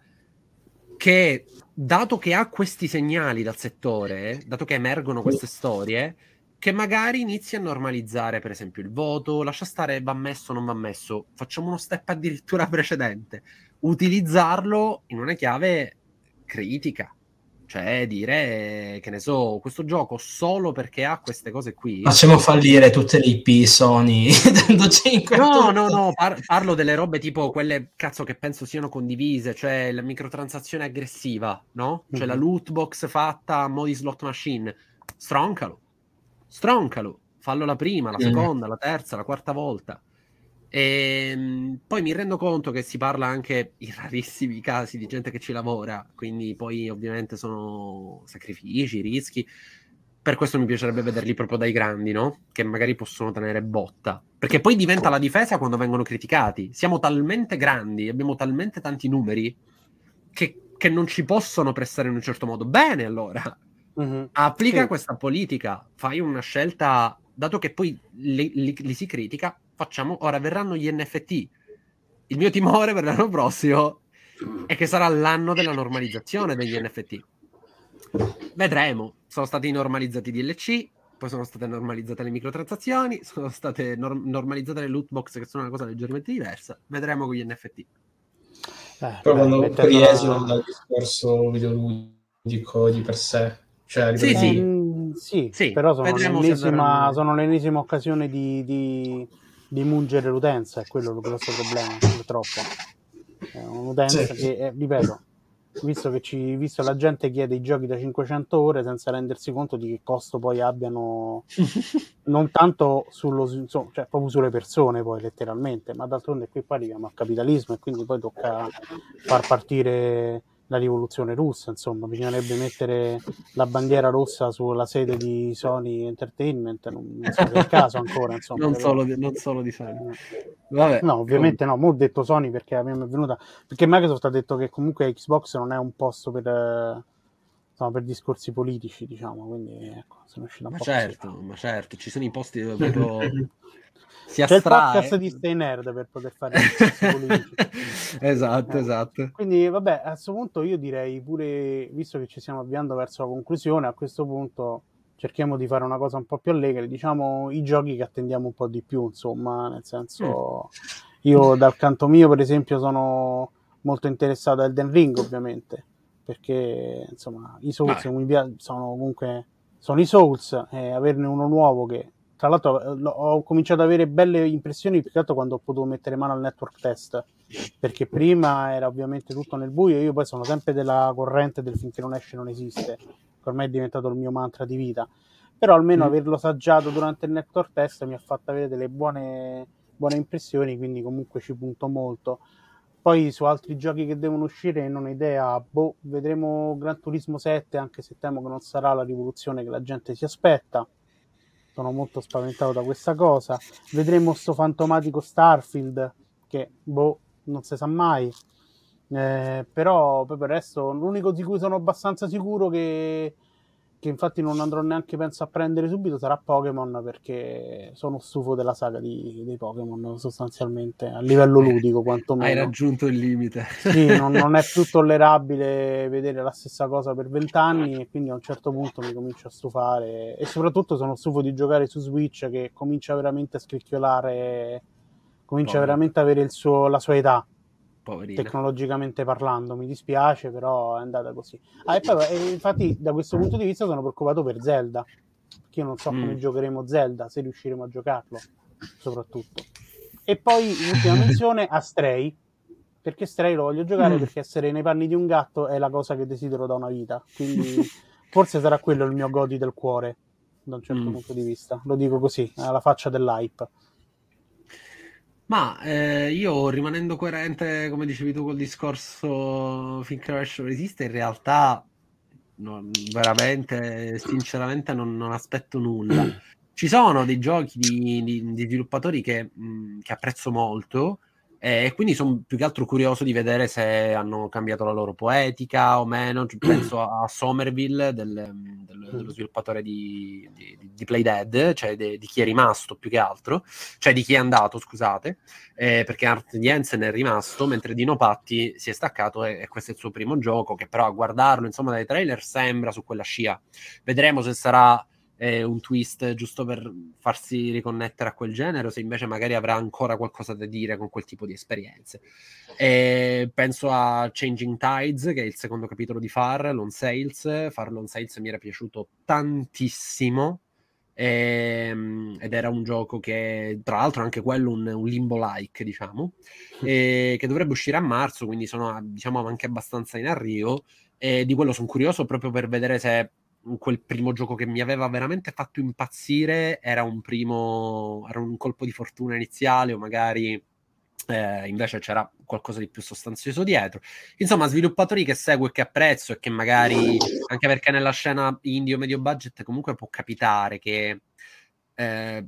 che, dato che ha questi segnali dal settore, dato che emergono queste storie, che magari inizi a normalizzare per esempio il voto, lascia stare va messo o non va messo, facciamo uno step addirittura *laughs* precedente, utilizzarlo in una chiave critica, cioè dire che ne so, questo gioco solo perché ha queste cose qui. Facciamo fallire tutte le IP Sony *laughs* No, tutto. no, no, par- parlo delle robe tipo quelle cazzo che penso siano condivise, cioè la microtransazione aggressiva, no? Cioè mm-hmm. la mhm. loot box fatta a modi slot machine. Stroncalo stroncalo, fallo la prima, la seconda, mm. la terza, la quarta volta. E ehm, poi mi rendo conto che si parla anche in rarissimi casi di gente che ci lavora, quindi poi ovviamente sono sacrifici, rischi. Per questo mi piacerebbe vederli proprio dai grandi, no? Che magari possono tenere botta. Perché poi diventa la difesa quando vengono criticati. Siamo talmente grandi, abbiamo talmente tanti numeri che, che non ci possono prestare in un certo modo. Bene, allora Mm-hmm. Applica sì. questa politica, fai una scelta, dato che poi li, li, li, si critica, facciamo, ora verranno gli NFT. Il mio timore per l'anno prossimo è che sarà l'anno della normalizzazione degli NFT. Vedremo, sono stati normalizzati i DLC, poi sono state normalizzate le microtransazioni, sono state norm- normalizzate le loot box che sono una cosa leggermente diversa. Vedremo con gli NFT. Eh, Però quando riesulano dal discorso videoludico di per sé, cioè, sì, sì. Mm, sì, sì, però sono l'ennesima, sono l'ennesima occasione di, di, di, mungere l'utenza, è quello il grosso problema, purtroppo. È un'utenza sì. che, eh, ripeto, visto che ci, visto la gente chiede i giochi da 500 ore senza rendersi conto di che costo poi abbiano, *laughs* non tanto sullo, insomma, cioè proprio sulle persone poi letteralmente, ma d'altronde qui poi arriviamo al capitalismo e quindi poi tocca far partire la rivoluzione russa, insomma, bisognerebbe mettere la bandiera rossa sulla sede di Sony Entertainment, non, non so se è il caso ancora, *laughs* insomma. non, solo di, non, solo di, Sony. Vabbè, no, ovviamente no, mo ho detto Sony perché mi è venuta, perché Microsoft ha detto che comunque Xbox non è un posto per... Insomma, per discorsi politici, diciamo, quindi ecco, sono uscito un ma po' certo, così. ma certo, ci sono i posti dove proprio *laughs* si C'è astrae. il podcast di Stay Nerd per poter fare *laughs* esatto, eh. esatto. Quindi, vabbè, a questo punto io direi pure, visto che ci stiamo avviando verso la conclusione, a questo punto cerchiamo di fare una cosa un po' più allegre, diciamo i giochi che attendiamo un po' di più, insomma, nel senso, mm. io dal canto mio, per esempio, sono molto interessato a Elden Ring, ovviamente, perché, insomma, i Souls sono comunque, sono i Souls, e averne uno nuovo che tra l'altro eh, ho cominciato ad avere belle impressioni più che altro quando ho potuto mettere mano al network test perché prima era ovviamente tutto nel buio io poi sono sempre della corrente del finché non esce non esiste che ormai è diventato il mio mantra di vita. Però almeno mm. averlo saggiato durante il network test mi ha fatto avere delle buone, buone impressioni quindi comunque ci punto molto. Poi su altri giochi che devono uscire non ho idea boh, vedremo Gran Turismo 7 anche se temo che non sarà la rivoluzione che la gente si aspetta sono molto spaventato da questa cosa. Vedremo sto fantomatico Starfield che, boh, non si sa mai. Eh, però per il resto l'unico di cui sono abbastanza sicuro che che infatti non andrò neanche penso a prendere subito sarà Pokémon perché sono stufo della saga di, dei Pokémon sostanzialmente a livello ludico quantomeno. hai raggiunto il limite. Sì, non, non, è più *laughs* tollerabile vedere la stessa cosa per vent'anni e quindi a un certo punto mi comincio a stufare. E soprattutto sono stufo di giocare su Switch che comincia veramente a scricchiolare comincia Povero. veramente ad avere suo, la sua età Poverina. tecnologicamente parlando. Mi dispiace, però è andata così. Ah, e poi, e infatti, da questo punto di vista sono preoccupato per Zelda. Perché io non so mm. come giocheremo Zelda, se riusciremo a giocarlo, soprattutto. E poi, in ultima menzione, a Stray. Perché Stray lo voglio giocare mm. perché essere nei panni di un gatto è la cosa che desidero da una vita. Quindi, forse sarà quello il mio godi del cuore, da un certo mm. punto di vista. Lo dico così, alla faccia dell'hype. Ma eh, io rimanendo coerente, come dicevi tu, col discorso finché Rovescio resiste, in realtà non, veramente, sinceramente, non, non, aspetto nulla. *clears throat* Ci sono dei giochi di, di, di sviluppatori che, mh, che, apprezzo molto E quindi sono più che altro curioso di vedere se hanno cambiato la loro poetica o meno. *clears throat* Penso a Somerville, del, del, dello sviluppatore di, di, di Play Dead, cioè de, di chi è rimasto più che altro, cioè di chi è andato, scusate, eh, perché Art Jensen è rimasto, mentre Dino Patti si è staccato e, e, questo è il suo primo gioco, che però a guardarlo, insomma, dai trailer sembra su quella scia. Vedremo se sarà è un twist giusto per farsi riconnettere a quel genere, o se invece magari avrà ancora qualcosa da dire con quel tipo di esperienze. E penso a Changing Tides, che è il secondo capitolo di Far, Lone Sales. Far Lone Sales mi era piaciuto tantissimo. Ehm, ed era un gioco che, tra l'altro, anche quello un, un limbo-like, diciamo, *laughs* e, che dovrebbe uscire a marzo, quindi sono diciamo anche abbastanza in arrivo. E di quello sono curioso proprio per vedere se quel primo gioco che mi aveva veramente fatto impazzire era un primo, era un colpo di fortuna iniziale o magari eh, invece c'era qualcosa di più sostanzioso dietro. Insomma, sviluppatori che seguo e che apprezzo e che magari, anche perché nella scena indie o medio budget comunque può capitare che eh,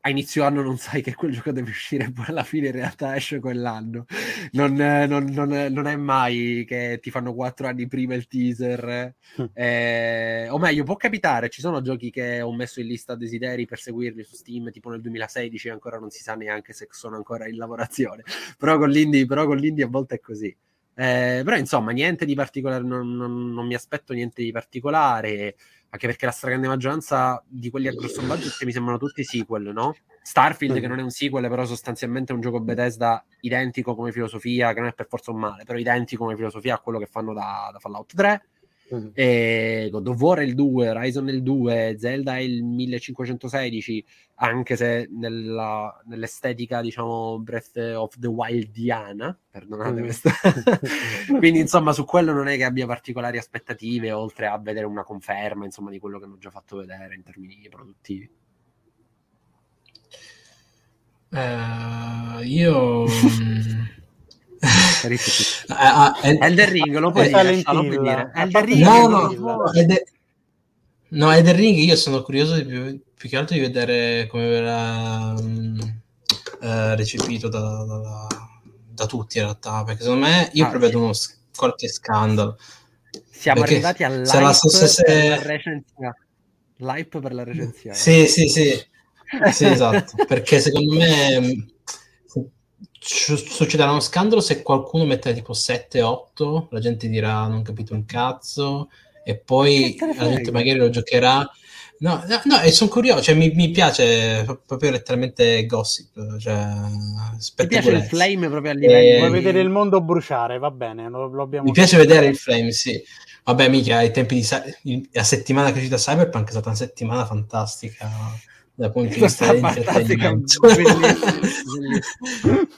a inizio anno non sai che quel gioco deve uscire e poi alla fine in realtà esce quell'anno. Non, non, non, non è mai che ti fanno quattro anni prima il teaser. *laughs* Eh, o meglio, può capitare, ci sono giochi che ho messo in lista desideri per seguirli su Steam, tipo nel 2016 ancora non si sa neanche se sono ancora in lavorazione. *laughs* però, con l'indie, però con l'indie a volte è così. Eh, però insomma, niente di particolare, non, non mi aspetto niente di particolare anche perché la stragrande maggioranza di quelli a grosso budget mi sembrano tutti sequel, no? Starfield, mm. che non è un sequel, però sostanzialmente è un gioco Bethesda identico come filosofia, che non è per forza un male, però identico come filosofia a quello che fanno da, da Fallout 3. Mm. E God of War è il 2, Horizon è il 2, Zelda è il 1516, anche se nella, nell'estetica, diciamo, Breath of the Wildiana, perdonate mm. questo. *laughs* Quindi, insomma, su quello non è che abbia particolari aspettative, oltre a vedere una conferma, insomma, di quello che hanno già fatto vedere in termini produttivi. Uh, io... *laughs* ah, ah, Elden Ring lo puoi dire, lo puoi dire. Elden Ring no, no, no, Elden... no, Elden Ring io sono curioso di più, più che altro di vedere come verrà um, uh, recepito da, da, da, tutti in realtà, perché secondo me io ah, prevedo sì. uno qualche scandalo. Siamo perché arrivati all'hype se... per la recensione. L'hype per la recensione. Sì, sì, sì. sì esatto, perché secondo me succederà uno scandalo se qualcuno mette tipo 7-8, la gente dirà non ho capito un cazzo, e poi la gente magari lo giocherà. No, no, no e sono curioso, cioè, mi, mi, piace proprio letteralmente gossip, cioè, mi piace il flame proprio a livello... E... Vuoi vedere il mondo bruciare, va bene, lo, lo Mi piace vedere il flame, sì. Vabbè, mica, ai tempi di... la settimana che è uscita Cyberpunk è stata una settimana fantastica dal punto di *laughs* vista dell'intrattenimento.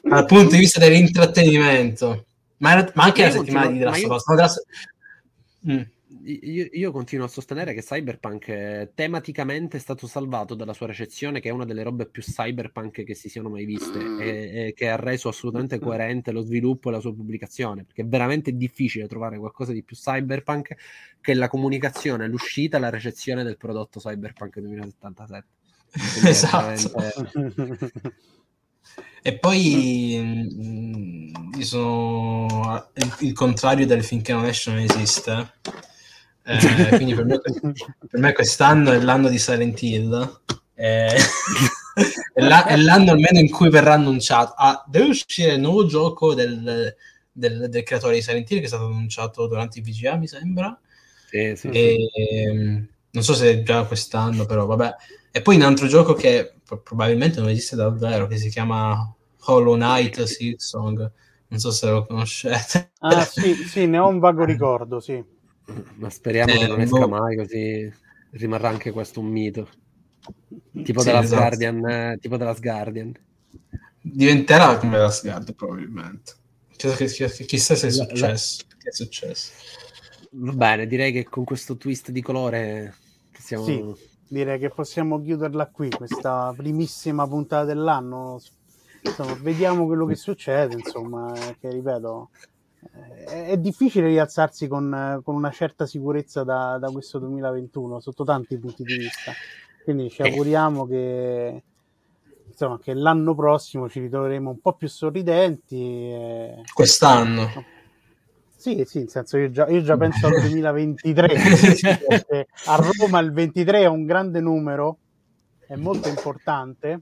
dal punto di vista dell'intrattenimento. Ma, ma anche la settimana di Last of Us. Mm. Io, io, continuo a sostenere che Cyberpunk eh, tematicamente è stato salvato dalla sua recezione, che è una delle robe più cyberpunk che si siano mai viste, e, e che ha reso assolutamente coerente lo sviluppo e la sua pubblicazione, perché è veramente difficile trovare qualcosa di più cyberpunk che la comunicazione, l'uscita e la recezione del prodotto Cyberpunk 2077 esatto. e poi mm, io sono il, il, contrario del finché non esce non esiste. Eh, *laughs* quindi per me, per me, quest'anno è l'anno di Silent Hill. Eh, *laughs* è, la, è, l'anno almeno in cui verrà annunciato. Ah, deve uscire il nuovo gioco del, del, del, creatore di Silent Hill che è stato annunciato durante i VGA, mi sembra. Sì, sì, e, sì. Non so se è già quest'anno, però vabbè. E poi un altro gioco che probabilmente non esiste davvero, che si chiama Hollow Knight Silksong. Non so se lo conoscete. Ah, sì, sì, ne ho un vago ricordo, sì. Ma speriamo eh, che non esca boh. mai, così rimarrà anche questo un mito. Tipo, sì, della esatto. Guardian, eh, tipo della Guardian. Diventerà come la Guardian, probabilmente. Chissà se è successo. La... Che è successo. Va bene, direi che con questo twist di colore siamo... Sì direi che possiamo chiuderla qui, questa primissima puntata dell'anno. Insomma, vediamo quello che succede, insomma, che ripeto, è, è difficile rialzarsi con, con, una certa sicurezza da, da, questo 2021 sotto tanti punti di vista. Quindi ci auguriamo che insomma, che l'anno prossimo ci ritroveremo un po' più sorridenti. E... Quest'anno. Sì, sì, nel senso io già, io già penso al *laughs* 2023. a Roma il 23 è un grande numero, è molto importante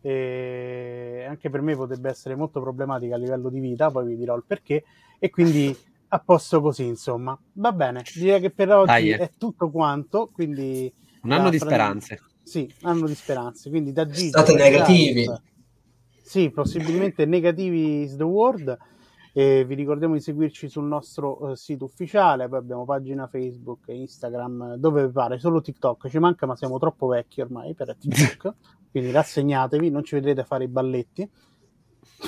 e anche per me potrebbe essere molto problematica a livello di vita, poi vi dirò il perché, e quindi a posto così, insomma. Va bene, direi che per oggi Dai, è tutto quanto, quindi... Un anno di speranze. Sì, anno di speranze, quindi da Gigi... State negativi. Sì, possibilmente negativi is the word. E vi ricordiamo di seguirci sul nostro uh, sito ufficiale, poi abbiamo pagina Facebook e Instagram, dove vi pare, solo TikTok ci manca, ma siamo troppo vecchi ormai per *laughs* TikTok, quindi rassegnatevi, non ci vedrete fare i balletti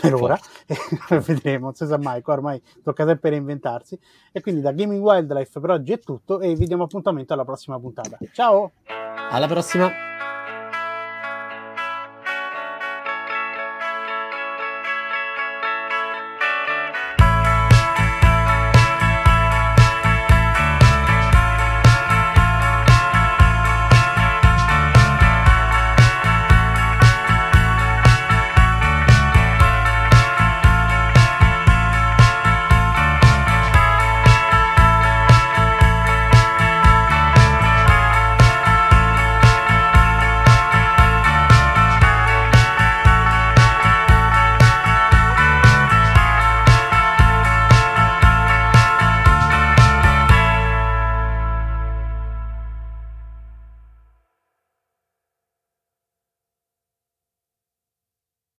per ora, *laughs* vedremo, non si sa mai, qua ormai tocca sempre reinventarsi. E quindi da Gaming Wildlife per oggi è tutto e vi diamo appuntamento alla prossima puntata. Ciao! Alla prossima!